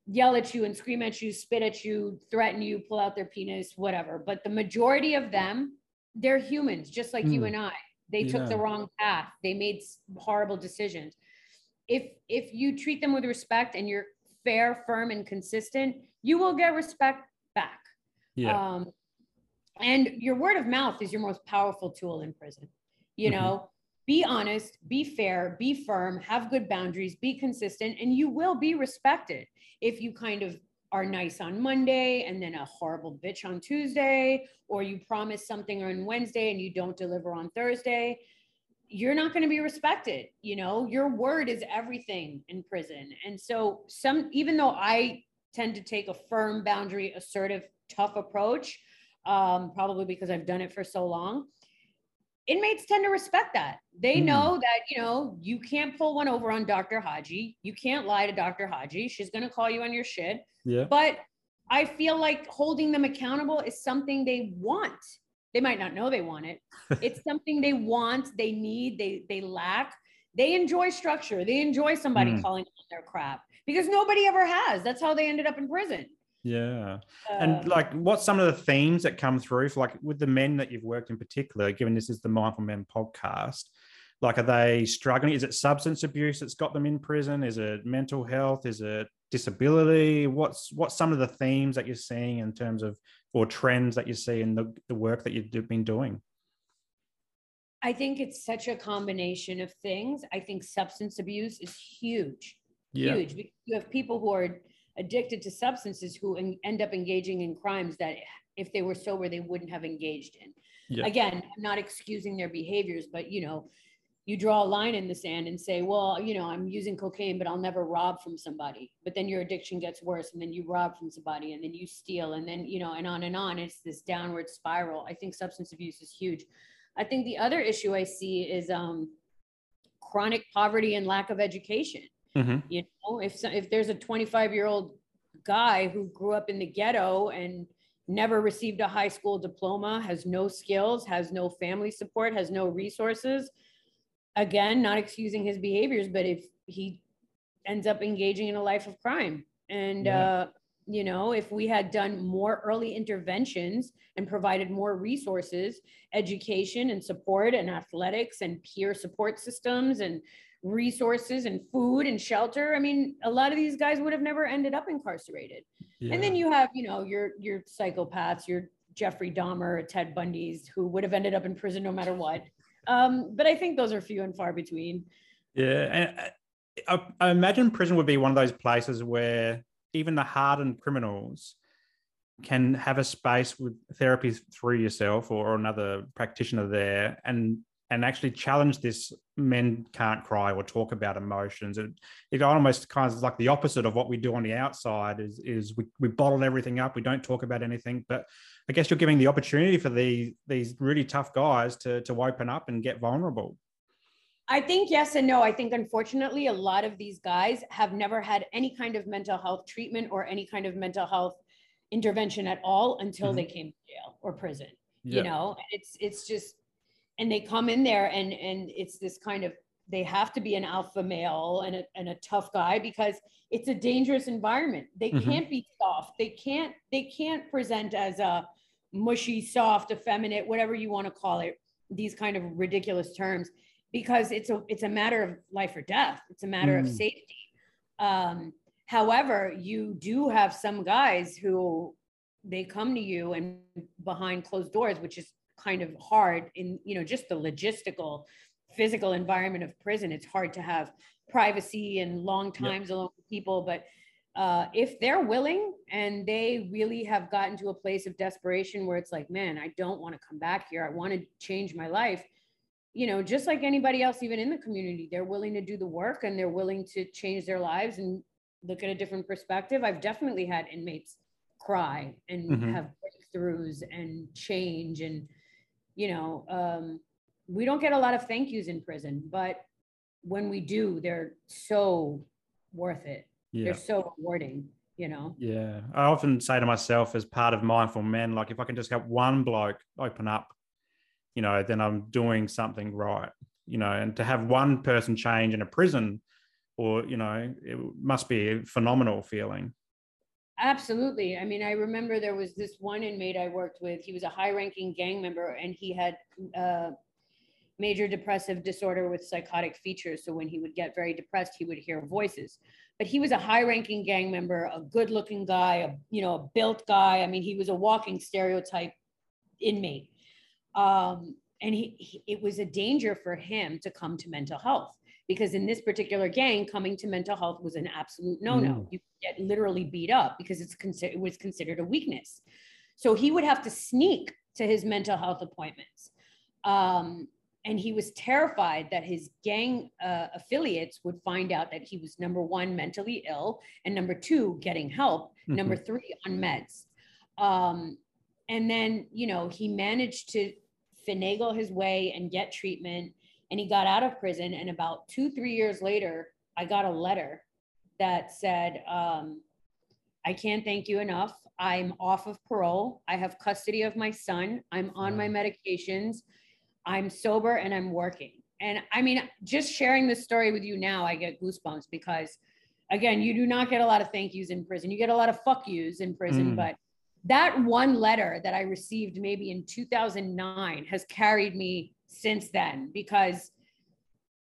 yell at you and scream at you spit at you threaten you pull out their penis whatever. But the majority of them they're humans just like you Mm. and i. They took the wrong path. They made horrible decisions. If if you treat them with respect and you're fair firm and consistent you will get respect back Yeah. um, and your word of mouth is your most powerful tool in prison. You Mhm. know, be honest, be fair, be firm, have good boundaries, be consistent, and you will be respected if you kind of are nice on Monday and then a horrible bitch on Tuesday, or you promise something on Wednesday and you don't deliver on Thursday. You're not going to be respected. You know, your word is everything in prison. And so, some, even though I tend to take a firm boundary, assertive, tough approach, um, probably because I've done it for so long. Inmates tend to respect that. They Mm. know that, you know, you can't pull one over on Dr. Haji. You can't lie to Dr. Haji. She's going to call you on your shit. yeah. But I feel like holding them accountable is something they want. They might not know they want it. It's something they want, they need, they they lack. They enjoy structure. They enjoy somebody Mm. calling on their crap because nobody ever has. That's how they ended up in prison. Yeah. Uh, And like, what's some of the themes that come through for like with the men that you've worked in particular, given this is the Mindful Men podcast? Like, are they struggling? Is it substance abuse that's got them in prison? Is it mental health? Is it disability? What's what's some of the themes that you're seeing in terms of or trends that you see in the, the work that you've been doing? I think it's such a combination of things. I think substance abuse is huge, Yeah. huge. You have people who are addicted to substances who end up engaging in crimes that if they were sober, they wouldn't have engaged in. Yeah. Again, I'm not excusing their behaviors, but you know, you draw a line in the sand and say, well, you know, I'm using cocaine, but I'll never rob from somebody. But then your addiction gets worse and then you rob from somebody and then you steal and then, you know, and on and on. It's this downward spiral. I think substance abuse is huge. I think the other issue I see is um, chronic poverty and lack of education. hmm You know, if so- if there's a 25 year old guy who grew up in the ghetto and never received a high school diploma, has no skills, has no family support, has no resources, again, not excusing his behaviors, but if he ends up engaging in a life of crime, and Yeah. uh, you know, if we had done more early interventions and provided more resources, education and support and athletics and peer support systems and resources and food and shelter. I mean, a lot of these guys would have never ended up incarcerated. yeah. And then you have, you know, your your psychopaths, your Jeffrey Dahmer, Ted Bundy's, who would have ended up in prison no matter what. Um, but I think those are few and far between. Yeah, uh, I, I imagine prison would be one of those places where even the hardened criminals can have a space with therapy through yourself or another practitioner there, and and actually challenge this. Men can't cry or talk about emotions. It, it almost kind of like the opposite of what we do on the outside. Is is we, we bottle everything up. We don't talk about anything. But I guess you're giving the opportunity for these these really tough guys to to open up and get vulnerable. I think yes and no. I think unfortunately, a lot of these guys have never had any kind of mental health treatment or any kind of mental health intervention at all until Mhm. they came to jail or prison. Yeah. You know, it's it's just and they come in there and and it's this kind of they have to be an alpha male and a, and a tough guy because it's a dangerous environment they mm-hmm. can't be soft they can't they can't present as a mushy soft effeminate whatever you want to call it these kind of ridiculous terms because it's a it's a matter of life or death it's a matter mm. of safety um, however you do have some guys who they come to you and behind closed doors which is kind of hard in you know just the logistical physical environment of prison it's hard to have privacy and long times yep. alone with people but uh, if they're willing and they really have gotten to a place of desperation where it's like man i don't want to come back here i want to change my life you know just like anybody else even in the community they're willing to do the work and they're willing to change their lives and look at a different perspective i've definitely had inmates cry and mm-hmm. have breakthroughs and change and you know um, we don't get a lot of thank yous in prison, but when we do, they're so worth it. Yeah. They're so rewarding, you know? Yeah. I often say to myself as part of mindful men, like if I can just get one bloke open up, you know, then I'm doing something right, you know, and to have one person change in a prison or, you know, it must be a phenomenal feeling. Absolutely. I mean, I remember there was this one inmate I worked with. He was a high ranking gang member and he had uh, major depressive disorder with psychotic features. So when he would get very depressed, he would hear voices. But he was a high-ranking gang member, a good-looking guy, a you know, a built guy. I mean, he was a walking stereotype inmate. Um, and he, he, it was a danger for him to come to mental health because in this particular gang, coming to mental health was an absolute no-no. Mm. You get literally beat up because it's considered it was considered a weakness. So he would have to sneak to his mental health appointments. Um, and he was terrified that his gang uh, affiliates would find out that he was number one mentally ill and number two getting help mm-hmm. number three on meds um, and then you know he managed to finagle his way and get treatment and he got out of prison and about two three years later i got a letter that said um, i can't thank you enough i'm off of parole i have custody of my son i'm on my medications I'm sober and I'm working. And I mean, just sharing this story with you now, I get goosebumps because, again, you do not get a lot of thank yous in prison. You get a lot of fuck yous in prison, mm. but that one letter that I received maybe in 2009 has carried me since then because,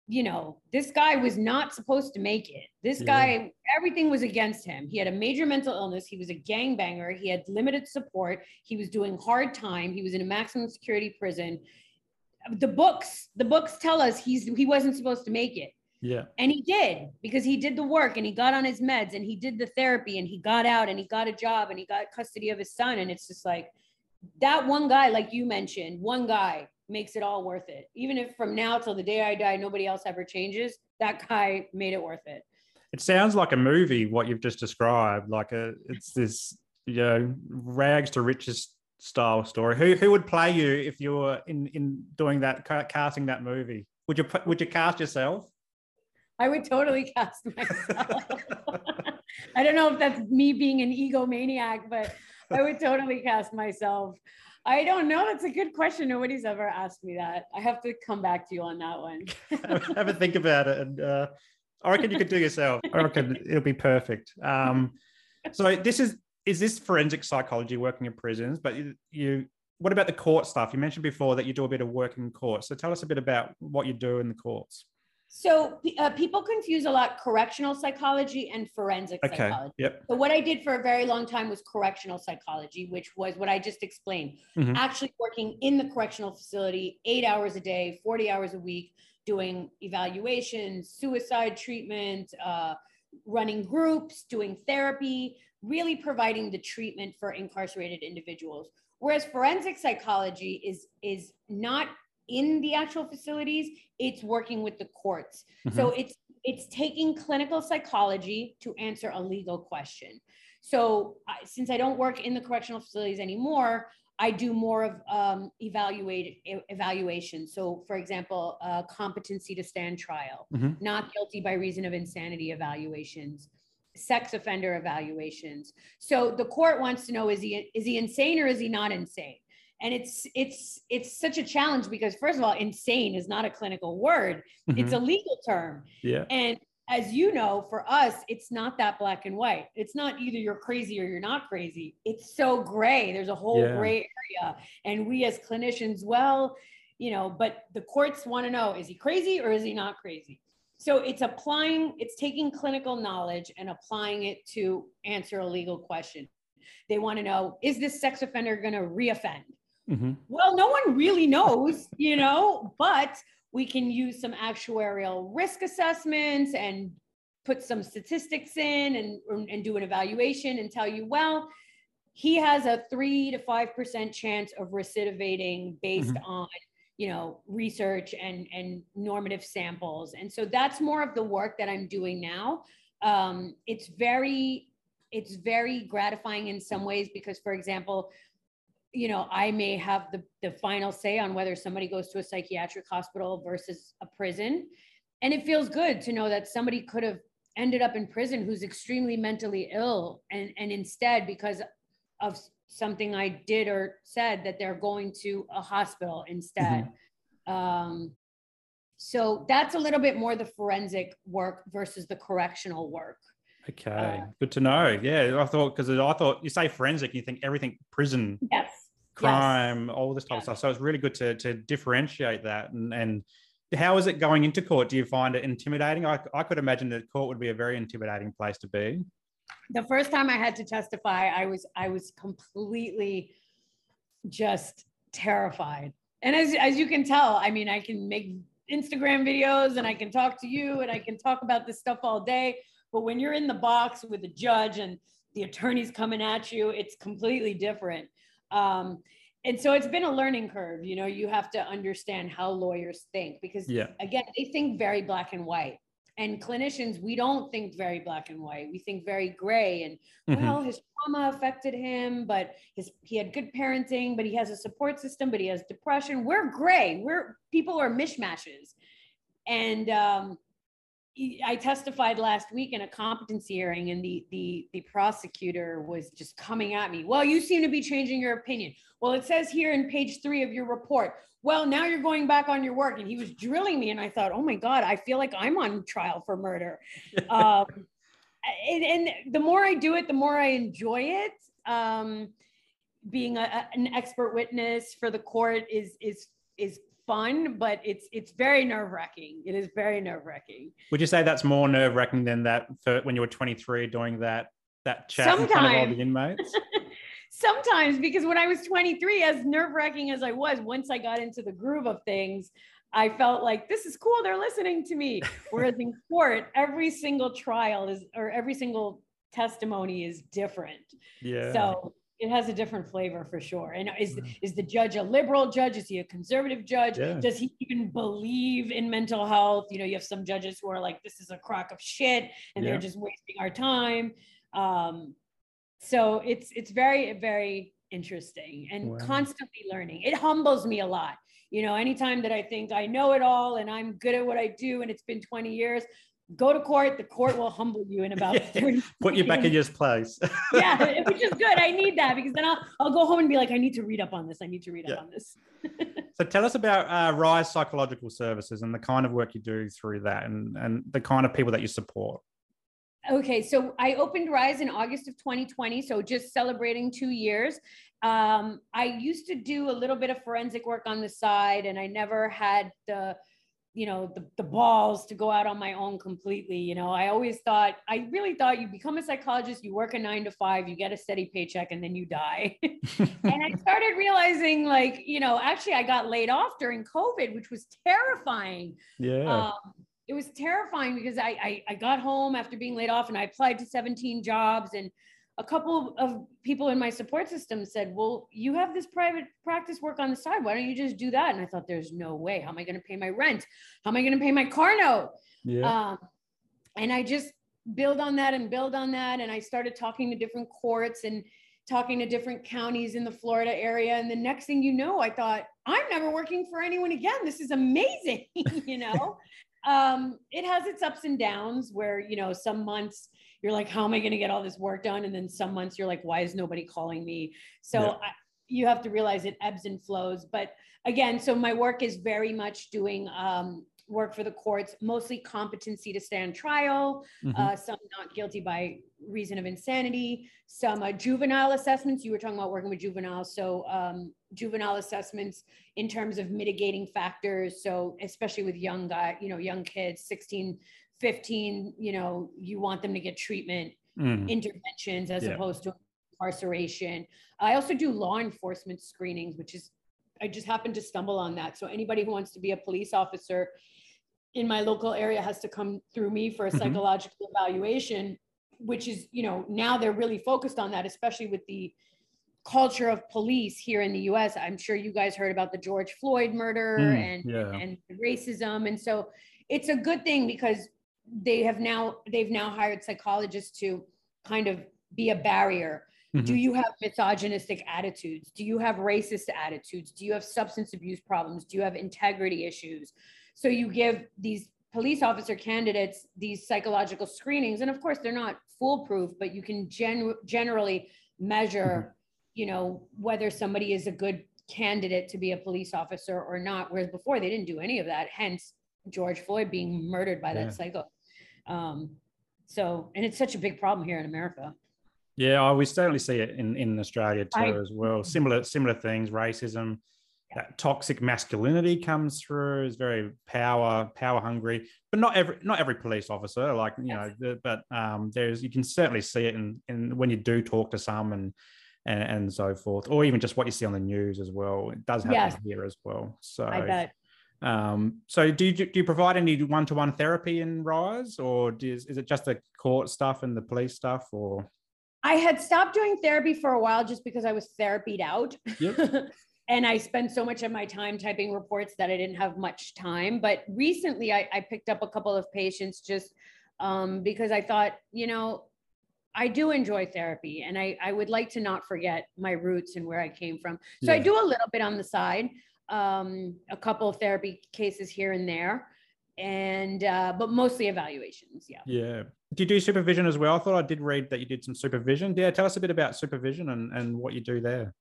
you know, this guy was not supposed to make it. This guy, everything was against him. He had a major mental illness. He was a gangbanger. He had limited support. He was doing hard time. He was in a maximum security prison the books the books tell us he's he wasn't supposed to make it yeah and he did because he did the work and he got on his meds and he did the therapy and he got out and he got a job and he got custody of his son and it's just like that one guy like you mentioned one guy makes it all worth it even if from now till the day i die nobody else ever changes that guy made it worth it it sounds like a movie what you've just described like a it's this you know rags to riches style story. Who who would play you if you were in in doing that casting that movie? Would you would you cast yourself? I would totally cast myself. I don't know if that's me being an egomaniac, but I would totally cast myself. I don't know. That's a good question. Nobody's ever asked me that. I have to come back to you on that one. have a think about it, and uh, I reckon you could do yourself. I reckon it'll be perfect. Um, so this is is this forensic psychology working in prisons? But you, you, what about the court stuff? You mentioned before that you do a bit of work in court. So tell us a bit about what you do in the courts. So uh, people confuse a lot correctional psychology and forensic okay. psychology. Yep. So what I did for a very long time was correctional psychology, which was what I just explained. Mm-hmm. Actually working in the correctional facility 8 hours a day, 40 hours a week doing evaluations, suicide treatment, uh, running groups, doing therapy, really providing the treatment for incarcerated individuals. Whereas forensic psychology is is not in the actual facilities, it's working with the courts. Mm-hmm. So it's it's taking clinical psychology to answer a legal question. So I, since I don't work in the correctional facilities anymore, I do more of um, evaluate evaluation. So, for example, uh, competency to stand trial, mm-hmm. not guilty by reason of insanity evaluations, sex offender evaluations. So the court wants to know is he is he insane or is he not insane? And it's it's it's such a challenge because first of all insane is not a clinical word. Mm-hmm. it's a legal term. Yeah. And as you know for us it's not that black and white. It's not either you're crazy or you're not crazy. It's so gray. There's a whole yeah. gray area. And we as clinicians well you know but the courts want to know is he crazy or is he not crazy? So it's applying it's taking clinical knowledge and applying it to answer a legal question. They want to know is this sex offender going to reoffend Mm-hmm. Well, no one really knows, you know, but we can use some actuarial risk assessments and put some statistics in and, and do an evaluation and tell you, well, he has a three to five percent chance of recidivating based mm-hmm. on you know research and and normative samples and so that's more of the work that i'm doing now um, it's very it's very gratifying in some ways because for example you know, I may have the, the final say on whether somebody goes to a psychiatric hospital versus a prison. And it feels good to know that somebody could have ended up in prison who's extremely mentally ill and, and instead because of something I did or said that they're going to a hospital instead. Mm-hmm. Um, so that's a little bit more the forensic work versus the correctional work. Okay, uh, good to know. Yeah, I thought because I thought you say forensic, you think everything prison, yes, crime, yes. all this type of stuff. So it's really good to to differentiate that. And and how is it going into court? Do you find it intimidating? I I could imagine that court would be a very intimidating place to be. The first time I had to testify, I was I was completely just terrified. And as as you can tell, I mean, I can make Instagram videos and I can talk to you and I can talk about this stuff all day but when you're in the box with the judge and the attorney's coming at you, it's completely different. Um, and so it's been a learning curve. You know, you have to understand how lawyers think because, yeah. again, they think very black and white. And clinicians, we don't think very black and white. We think very gray. And mm-hmm. well, his trauma affected him, but his he had good parenting, but he has a support system, but he has depression. We're gray. We're people are mishmashes. And um, I testified last week in a competency hearing, and the the the prosecutor was just coming at me. Well, you seem to be changing your opinion. Well, it says here in page three of your report. Well, now you're going back on your work, and he was drilling me, and I thought, oh my god, I feel like I'm on trial for murder. um, and, and, the more I do it, the more I enjoy it. Um, being a, an expert witness for the court is is is fun, but it's it's very nerve wracking. It is very nerve wracking. Would you say that's more nerve wracking than that for when you were 23 doing that that chat Sometimes. in front of all the inmates? Sometimes, because when I was 23, as nerve wracking as I was, once I got into the groove of things, I felt like this is cool. They're listening to me. Whereas in court, every single trial is or every single testimony is different. Yeah. So it has a different flavor for sure. And is mm-hmm. is the judge a liberal judge? Is he a conservative judge? Yeah. Does he even believe in mental health? You know, you have some judges who are like, this is a crock of shit, and yeah. they're just wasting our time. Um, so it's it's very very interesting and wow. constantly learning. It humbles me a lot. You know, anytime that I think I know it all and I'm good at what I do, and it's been 20 years, go to court. The court will humble you in about yeah. Put you back in your place. yeah, which is good. I need that because then I'll, I'll go home and be like, I need to read up on this. I need to read yeah. up on this. so tell us about uh, Rise Psychological Services and the kind of work you do through that and, and the kind of people that you support. Okay, so I opened Rise in August of 2020, so just celebrating two years. Um, I used to do a little bit of forensic work on the side, and I never had the you know the, the balls to go out on my own completely you know? I always thought i really thought you become a psychologist you work a nine to five you get a steady paycheck and then you die. And i started realizing like you know actually i got laid off during covid which was terrifying. Yeah. Um, it was terrifying because I, I i got home after being laid off and i applied to 17 jobs and a couple of people in my support system said, Well, you have this private practice work on the side. Why don't you just do that? And I thought, There's no way. How am I going to pay my rent? How am I going to pay my car note? Yeah. Um, and I just build on that and build on that. And I started talking to different courts and talking to different counties in the Florida area. And the next thing you know, I thought, I'm never working for anyone again. This is amazing, you know? um, it has its ups and downs where, you know, some months, you're like, how am I going to get all this work done? And then some months you're like, why is nobody calling me? So, yeah. I, you have to realize it ebbs and flows. But again, so my work is very much doing um, work for the courts, mostly competency to stand trial, mm-hmm. uh, some not guilty by reason of insanity, some uh, juvenile assessments. You were talking about working with juveniles. So, um, juvenile assessments in terms of mitigating factors. So, especially with young guy, you know, young kids, 16, 15, you know, you want them to get treatment mm. interventions as yeah. opposed to incarceration. I also do law enforcement screenings, which is I just happened to stumble on that. So anybody who wants to be a police officer in my local area has to come through me for a mm-hmm. psychological evaluation which is you know now they're really focused on that especially with the culture of police here in the US I'm sure you guys heard about the George Floyd murder mm, and yeah. and racism and so it's a good thing because they have now they've now hired psychologists to kind of be a barrier mm-hmm. do you have misogynistic attitudes do you have racist attitudes do you have substance abuse problems do you have integrity issues so you give these police officer candidates these psychological screenings, and of course they're not foolproof, but you can gen- generally measure, mm-hmm. you know, whether somebody is a good candidate to be a police officer or not. Whereas before they didn't do any of that. Hence George Floyd being murdered by that psycho. Um, so, and it's such a big problem here in America. Yeah, we certainly see it in, in Australia too I, as well. Similar similar things, racism, that toxic masculinity comes through is very power power hungry but not every not every police officer like you know the, but um there's you can certainly see it in, in when you do talk to some and and, and so forth or even just what you see on the news as well it does happen yes. here as well so I bet. Um, so do you, do you provide any one-to-one therapy in rise or does, is it just the court stuff and the police stuff or I had stopped doing therapy for a while just because I was therapied out. Yep. and I spent so much of my time typing reports that I didn't have much time. But recently, I, I picked up a couple of patients just um, because I thought, you know, I do enjoy therapy, and I I would like to not forget my roots and where I came from. So yeah. I do a little bit on the side, um, a couple of therapy cases here and there, and uh, but mostly evaluations. Yeah. Yeah. Do you do supervision as well? I thought I did read that you did some supervision. Yeah, tell us a bit about supervision and and what you do there.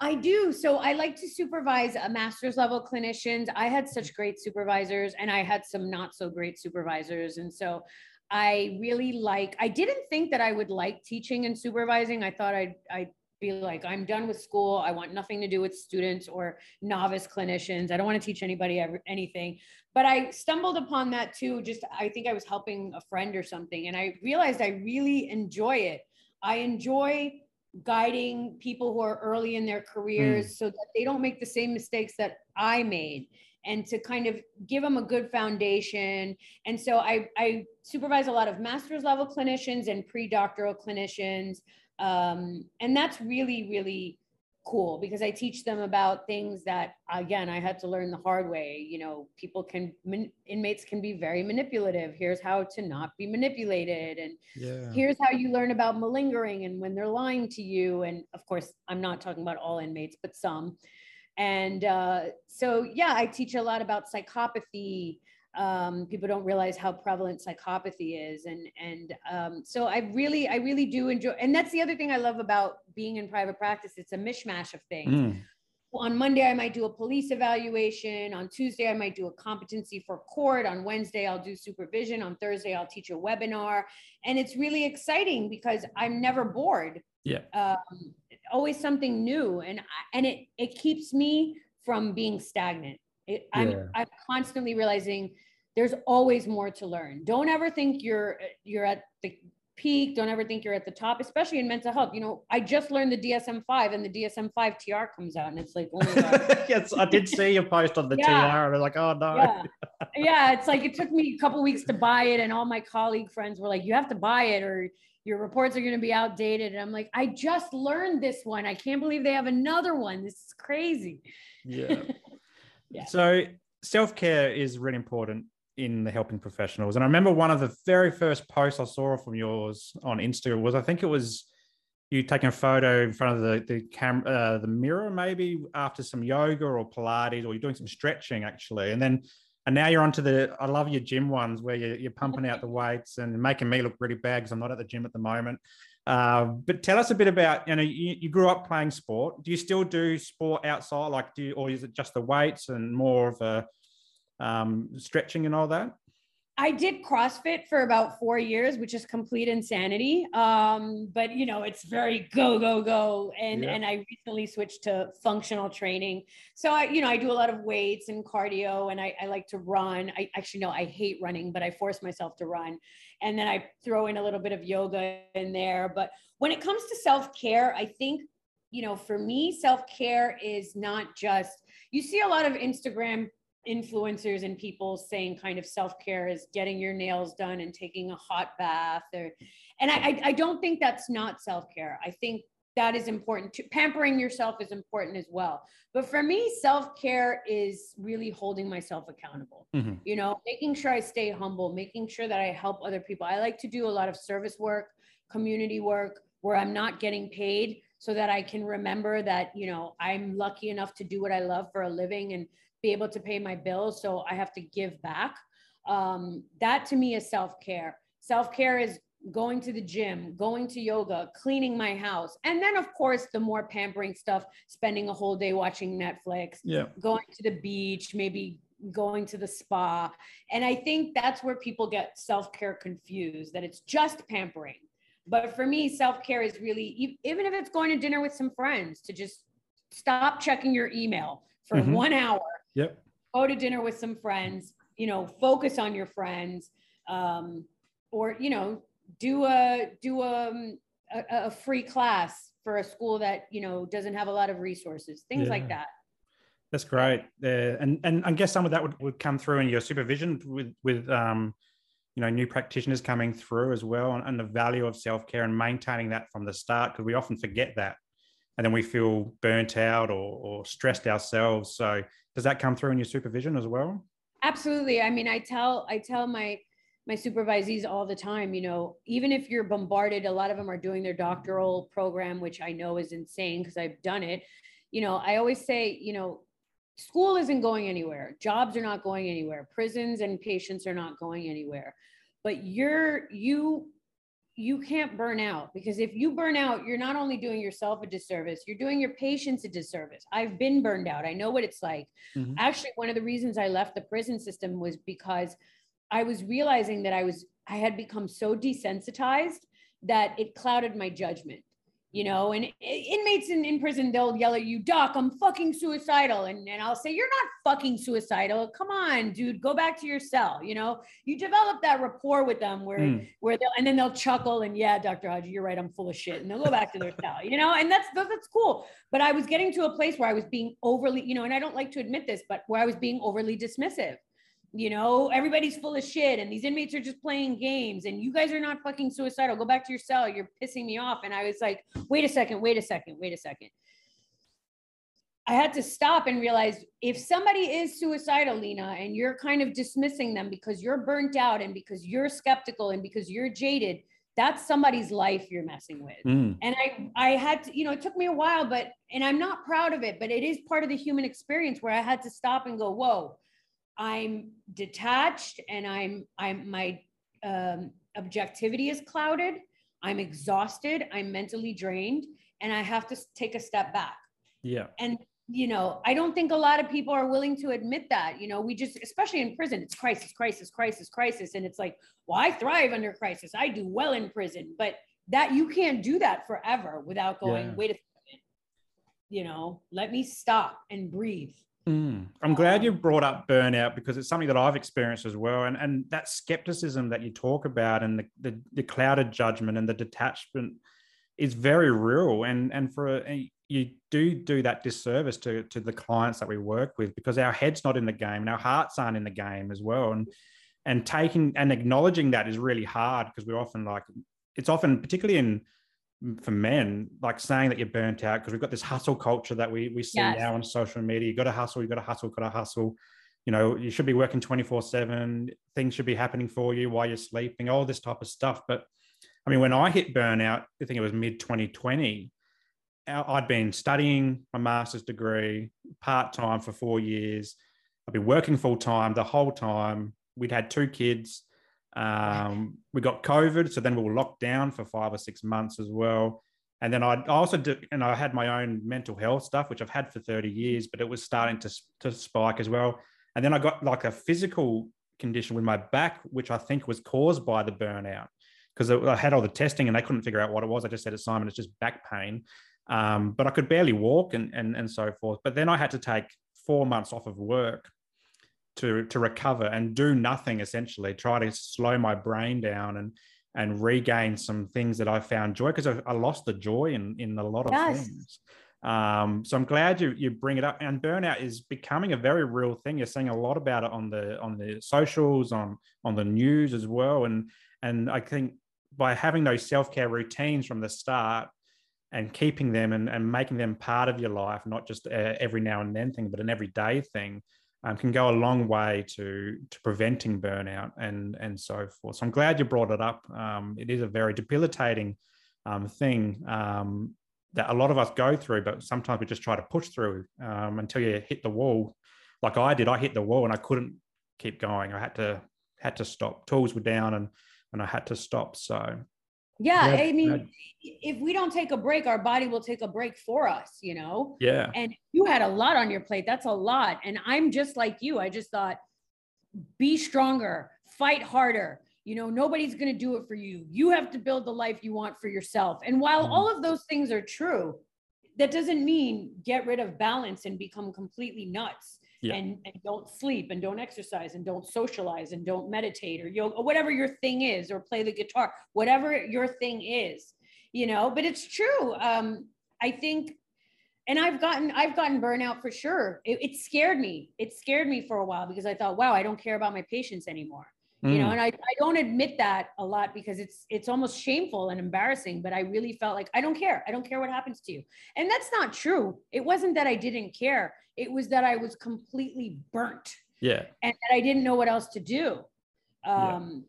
I do. So I like to supervise a master's level clinicians. I had such great supervisors and I had some not so great supervisors. And so I really like, I didn't think that I would like teaching and supervising. I thought I'd, I'd be like, I'm done with school. I want nothing to do with students or novice clinicians. I don't want to teach anybody ever, anything. But I stumbled upon that too. Just, I think I was helping a friend or something. And I realized I really enjoy it. I enjoy guiding people who are early in their careers mm. so that they don't make the same mistakes that I made and to kind of give them a good foundation. And so I, I supervise a lot of master's level clinicians and pre-doctoral clinicians. Um, and that's really, really cool because I teach them about things that again I had to learn the hard way. You know, people can inmates can be very manipulative. Here's how to not be manipulated, and yeah. here's how you learn about malingering and when they're lying to you. And of course, I'm not talking about all inmates, but some. And uh, so, yeah, I teach a lot about psychopathy, um, people don't realize how prevalent psychopathy is. And and um, so i really i really do enjoy and that's the other thing i love about being in private practice. It's a mishmash of things. Mm. on monday i might do a police evaluation. On tuesday i might do a competency for court. On wednesday i'll do supervision. On thursday i'll teach a webinar. And it's really exciting because i'm never bored. Yeah. Um, always something new. And and it it keeps me from being stagnant. It, I'm. I'm constantly realizing there's always more to learn. Don't ever think you're uh, you're at the peak. Don't ever think you're at the top, especially in mental health. You know, I just learned the DSM-5 and the DSM-5 TR comes out and it's like, oh yes, I did see your post on the yeah. TR and I'm like, oh no. Yeah. yeah, it's like it took me a couple weeks to buy it and all my colleague friends were like, you have to buy it or your reports are going to be outdated. And I'm like, I just learned this one. I can't believe they have another one. This is crazy. Yeah. Yeah. So self care is really important in the helping professionals. And I remember one of the very first posts I saw from yours on Instagram was I think it was you taking a photo in front of the the camera, uh, the mirror, maybe after some yoga or Pilates, or you're doing some stretching actually, and then. And now you're onto the. I love your gym ones where you're, you're pumping out the weights and making me look really bad because I'm not at the gym at the moment. Uh, but tell us a bit about you know you, you, grew up playing sport. Do you still do sport outside, like do you, or is it just the weights and more of a um, stretching and all that? I did CrossFit for about four years, which is complete insanity. Um, but you know, it's very go, go, go. And yeah. and I recently switched to functional training. So I, you know, I do a lot of weights and cardio and I, I like to run. I actually no, I hate running, but I force myself to run. And then I throw in a little bit of yoga in there. But when it comes to self-care, I think, you know, for me, self-care is not just you see a lot of Instagram influencers and people saying kind of self-care is getting your nails done and taking a hot bath or and I, I don't think that's not self-care. I think that is important to pampering yourself is important as well. But for me, self-care is really holding myself accountable. Mm-hmm. You know, making sure I stay humble, making sure that I help other people. I like to do a lot of service work, community work where I'm not getting paid so that I can remember that, you know, I'm lucky enough to do what I love for a living and be able to pay my bills. So I have to give back. Um, that to me is self care. Self care is going to the gym, going to yoga, cleaning my house. And then, of course, the more pampering stuff, spending a whole day watching Netflix, yeah. going to the beach, maybe going to the spa. And I think that's where people get self care confused that it's just pampering. But for me, self care is really, even if it's going to dinner with some friends, to just stop checking your email for mm-hmm. one hour Yep. Go to dinner with some friends, you know, focus on your friends. Um, or, you know, do a do a, um, a, a free class for a school that, you know, doesn't have a lot of resources, things yeah. like that. That's great. Uh, and and I guess some of that would, would come through in your supervision with with um, you know new practitioners coming through as well, and, and the value of self care and maintaining that from the start because we often forget that, and then we feel burnt out or, or stressed ourselves. So does that come through in your supervision as well? Absolutely. I mean i tell i tell my my supervisees all the time you know even if you're bombarded a lot of them are doing their doctoral program which i know is insane because i've done it. You know i always say you know school isn't going anywhere. Jobs are not going anywhere. Prisons and patients are not going anywhere. But you're you you can't burn out because if you burn out, you're not only doing yourself a disservice, you're doing your patients a disservice. I've been burned out. I know what it's like. Mm-hmm. Actually, one of the reasons I left the prison system was because I was realizing that I was I had become so desensitized that it clouded my judgment you know, and inmates in, in prison, they'll yell at you, Doc, I'm fucking suicidal. And, and I'll say, You're not fucking suicidal. Come on, dude, go back to your cell. You know, you develop that rapport with them where, mm. where they'll, and then they'll chuckle and, Yeah, Dr. Haji, you're right. I'm full of shit. And they'll go back to their cell, you know, and that's, that's cool. But I was getting to a place where I was being overly, you know, and I don't like to admit this, but where I was being overly dismissive you know everybody's full of shit and these inmates are just playing games and you guys are not fucking suicidal. Go back to your cell. You're pissing me off. And i was like wait a second wait a second wait a second. I had to stop and realize if somebody is suicidal Lina and you're kind of dismissing them because you're burnt out and because you're skeptical and because you're jaded that's somebody's life you're messing with. Mm. and i i had to you know it took me a while but and i'm not proud of it but it is part of the human experience where i had to stop and go whoa I'm detached and I'm I'm my um, objectivity is clouded. I'm exhausted. I'm mentally drained, and I have to take a step back. Yeah. And you know, I don't think a lot of people are willing to admit that. You know, we just, especially in prison, it's crisis, crisis, crisis, crisis, and it's like, well, I thrive under crisis. I do well in prison, but that you can't do that forever without going, yeah. wait a second. You know, let me stop and breathe Mm. I'm glad you brought up burnout because it's something that I've experienced as well. And, and that skepticism that you talk about and the, the, the clouded judgment and the detachment is very real. And, and for you do do that disservice to, to the clients that we work with because our head's not in the game and our hearts aren't in the game as well. And, and taking and acknowledging that is really hard because we're often like, it's often, particularly in for men, like saying that you're burnt out because we've got this hustle culture that we we see yes. now on social media. You got to hustle, you got to hustle, got to hustle. You know, you should be working 24 seven. Things should be happening for you while you're sleeping, all this type of stuff. But I mean, when I hit burnout, I think it was mid 2020. Uh, I'd been studying my master's degree part time for four years. I've been working full time the whole time. We'd had two kids. Um, we got COVID, so then we were locked down for five or six months as well. And then I also did, and I had my own mental health stuff, which I've had for 30 years, but it was starting to, to spike as well. And then I got like a physical condition with my back, which I think was caused by the burnout because I had all the testing and they couldn't figure out what it was. I just said to Simon, it's just back pain. Um, but I could barely walk and, and, and so forth. But then I had to take four months off of work to, to recover and do nothing essentially, try to slow my brain down and, and regain some things that I found joy because I, I, lost the joy in, in a lot of yes. things. Um, so I'm glad you you bring it up. And burnout is becoming a very real thing. You're seeing a lot about it on the on the socials, on on the news as well. And and I think by having those self care routines from the start and keeping them and, and making them part of your life, not just a every now and then thing, but an everyday thing, um, can go a long way to to preventing burnout and and so forth. So I'm glad you brought it up. Um, it is a very debilitating um, thing um, that a lot of us go through, but sometimes we just try to push through um, until you hit the wall. Like I did, I hit the wall and I couldn't keep going. I had to had to stop. Tools were down and and I had to stop. So yeah, I mean, if we don't take a break, our body will take a break for us, you know? Yeah. And you had a lot on your plate. That's a lot. And I'm just like you. I just thought, be stronger, fight harder. You know, nobody's going to do it for you. You have to build the life you want for yourself. And while mm. all of those things are true, that doesn't mean get rid of balance and become completely nuts. Yeah. And, and, don't sleep and don't exercise and don't socialize and don't meditate or yoga or whatever your thing is or play the guitar whatever your thing is you know? But it's true um i think and i've gotten i've gotten burnout for sure. It, it scared me. It scared me for a while because i thought wow i don't care about my patients anymore mm. you know mm. and I, I don't admit that a lot because it's it's almost shameful and embarrassing but i really felt like i don't care. I don't care what happens to you. And that's not true. It wasn't that i didn't care. It was that i was completely burnt. Yeah. And that i didn't know what else to do. Um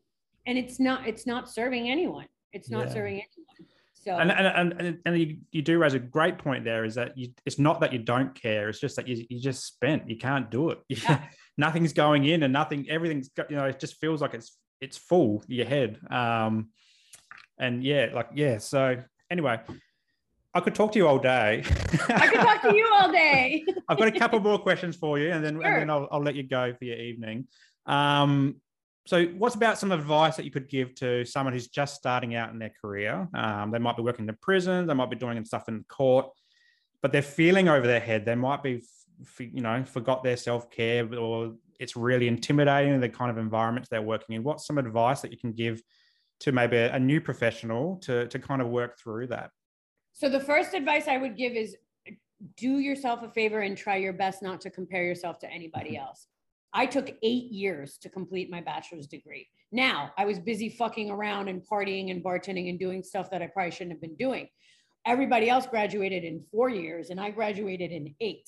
yeah. and it's not it's not serving anyone. It's not yeah. serving anyone. So and and and, and you, you do raise a great point there is that you, it's not that you don't care. It's just that you, you just spent. You can't do it. Yeah. Nothing's going in and nothing everything's you know it just feels like it's it's full your head um and yeah like yeah so anyway I could talk to you all day. I could talk to you all day. I've got a couple more questions for you, and then, sure. and then I'll, I'll let you go for your evening. Um, so, what's about some advice that you could give to someone who's just starting out in their career? Um, they might be working in the prison, they might be doing stuff in court, but they're feeling over their head. They might be, you know, forgot their self care, or it's really intimidating the kind of environments they're working in. What's some advice that you can give to maybe a new professional to to kind of work through that? So, the first advice I would give is do yourself a favor and try your best not to compare yourself to anybody mm-hmm. else. I took eight years to complete my bachelor's degree. Now I was busy fucking around and partying and bartending and doing stuff that I probably shouldn't have been doing. Everybody else graduated in four years and I graduated in eight.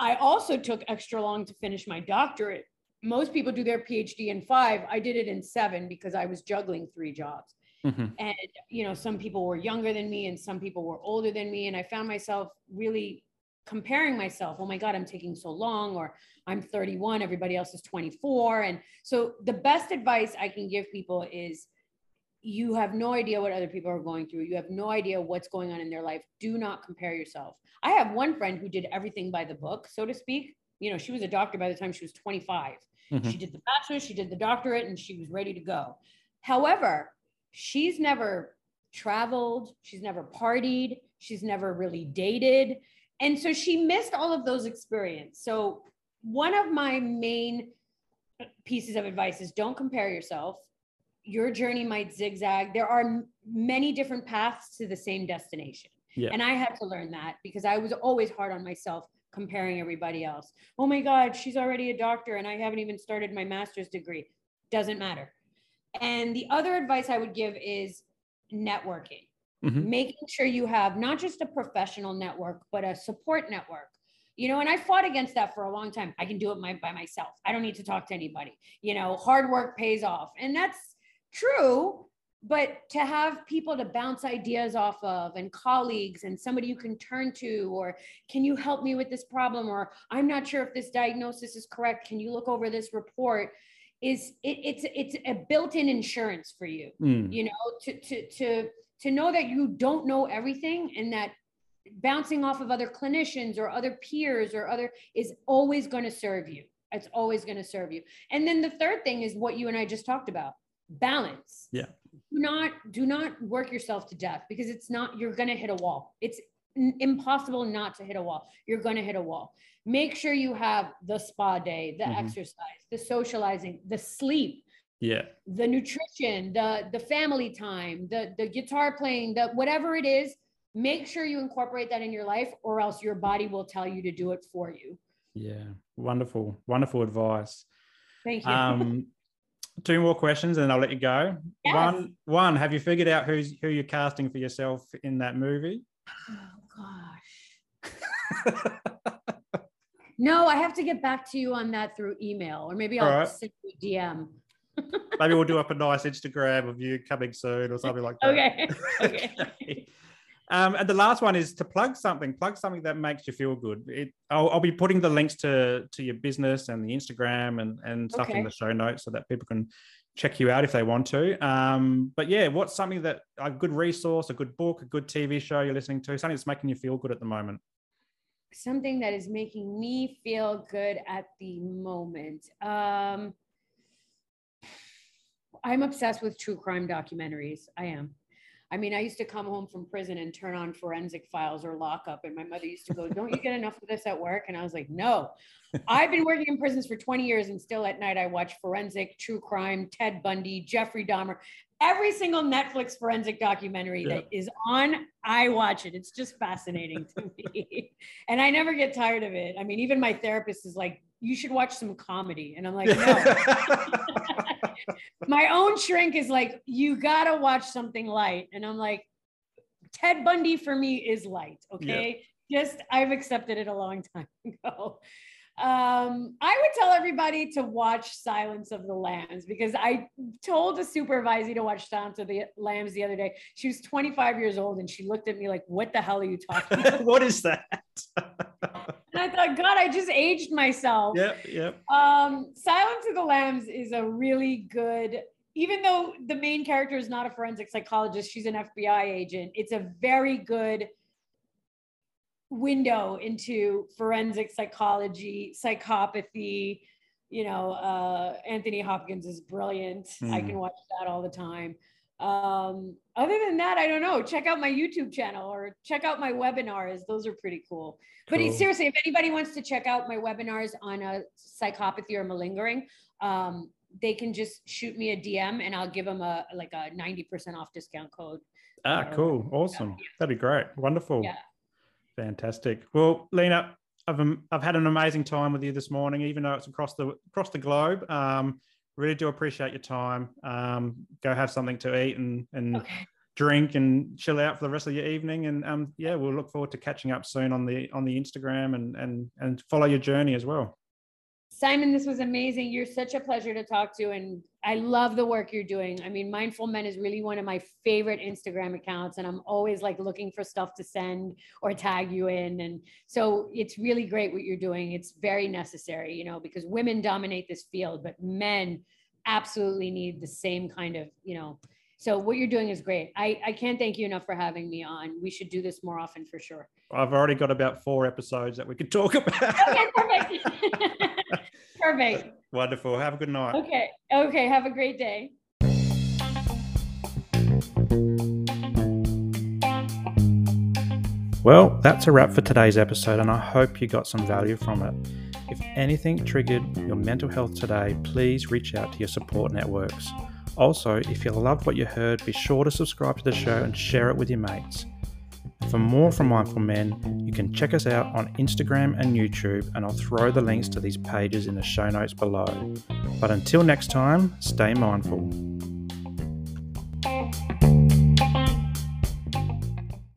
I also took extra long to finish my doctorate. Most people do their PhD in five. I did it in seven because I was juggling three jobs. Mm-hmm. And, you know, some people were younger than me and some people were older than me. And I found myself really comparing myself oh my god i'm taking so long or i'm 31 everybody else is 24 and so the best advice i can give people is you have no idea what other people are going through you have no idea what's going on in their life do not compare yourself i have one friend who did everything by the book so to speak you know she was a doctor by the time she was 25 mm-hmm. she did the bachelor's she did the doctorate and she was ready to go however she's never traveled she's never partied she's never really dated and so she missed all of those experiences. So one of my main pieces of advice is don't compare yourself. Your journey might zigzag. There are many different paths to the same destination. Yeah. And I had to learn that because I was always hard on myself comparing everybody else. Oh my God, she's already a doctor and I haven't even started my master's degree. Doesn't matter. And the other advice I would give is networking mm-hmm. making sure you have not just a professional network, but a support network. You know, and I fought against that for a long time. I can do it my, by myself. I don't need to talk to anybody. You know, hard work pays off. And that's true. But to have people to bounce ideas off of and colleagues and somebody you can turn to, or can you help me with this problem? Or I'm not sure if this diagnosis is correct. Can you look over this report? is it, it's it's a built-in insurance for you Mm. you know to to to to know that you don't know everything and that bouncing off of other clinicians or other peers or other is always going to serve you it's always going to serve you and then the third thing is what you and i just talked about balance Yeah. Not do not work yourself to death because it's not you're going to hit a wall it's impossible not to hit a wall you're going to hit a wall make sure you have the spa day the Mhm. exercise the socializing the sleep Yeah. the nutrition, the the family time, the the guitar playing, the whatever it is, make sure you incorporate that in your life or else your body will tell you to do it for you. Yeah. Wonderful. Wonderful advice. Thank you. Um, two more questions and I'll let you go. Yes. One, one, have you figured out who's who you're casting for yourself in that movie? oh gosh. No, I have to get back to you on that through email or maybe I'll right. send you a DM. Maybe we'll do up a nice Instagram of you coming soon or something like that. Okay. Okay. Um, and the last one is to plug something. Plug something that makes you feel good. It, I'll, I'll be putting the links to to your business and the Instagram and and stuff Okay. in the show notes so that people can check you out if they want to. Um, but yeah, what's something that a good resource, a good book, a good TV show you're listening to, something that's making you feel good at the moment. Something that is making me feel good at the moment. Um I'm obsessed with true crime documentaries. I am. I mean, I used to come home from prison and turn on forensic files or lockup, and my mother used to go, Don't you get enough of this at work? And I was like, No. I've been working in prisons for 20 years, and still at night I watch forensic, true crime, Ted Bundy, Jeffrey Dahmer. Every single Netflix forensic documentary Yeah. that is on, I watch it. It's just fascinating to me. and I never get tired of it. I mean, even my therapist is like, You should watch some comedy. And I'm like, No my own shrink is like, you gotta watch something light. And I'm like, Ted Bundy for me is light. Okay. Just I've accepted it a long time ago. Um, I would tell everybody to watch Silence of the Lambs because I told a supervisor to watch Silence of the Lambs the other day. She was 25 years old and she looked at me like, What the hell are you talking about? what is that? I thought, God, I just aged myself. yep, yep. Um, Silence of the Lambs is a really good, even though the main character is not a forensic psychologist, she's an FBI agent. It's a very good window into forensic psychology, psychopathy. You know, uh, Anthony Hopkins is brilliant. I Hmm. can watch that all the time. Um, other than that, I don't know. Check out my YouTube channel or check out my webinars. Those are pretty cool. But Cool. seriously, if anybody wants to check out my webinars on a psychopathy or malingering, um, they can just shoot me a DM and I'll give them a like a 90% off discount code. Ah, cool. Awesome. That'd be great. Wonderful. Yeah. Fantastic. Well, Lina, I've um, I've had an amazing time with you this morning, even though it's across the across the globe. Um, really do appreciate your time. Um, go have something to eat and and Okay. drink and chill out for the rest of your evening. And um, yeah, we'll look forward to catching up soon on the on the Instagram and and and follow your journey as well. Simon, this was amazing. You're such a pleasure to talk to. And I love the work you're doing. I mean, Mindful Men is really one of my favorite Instagram accounts. And I'm always like looking for stuff to send or tag you in. And so it's really great what you're doing. It's very necessary, you know, because women dominate this field, but men absolutely need the same kind of, you know. So what you're doing is great. I, I can't thank you enough for having me on. We should do this more often for sure. I've already got about four episodes that we could talk about. Okay, perfect. perfect. Wonderful. Have a good night. Okay. Okay. Have a great day. Well, that's a wrap for today's episode, and I hope you got some value from it. If anything triggered your mental health today, please reach out to your support networks. Also, if you loved what you heard, be sure to subscribe to the show and share it with your mates. For more from Mindful Men, you can check us out on Instagram and YouTube, and I'll throw the links to these pages in the show notes below. But until next time, stay mindful.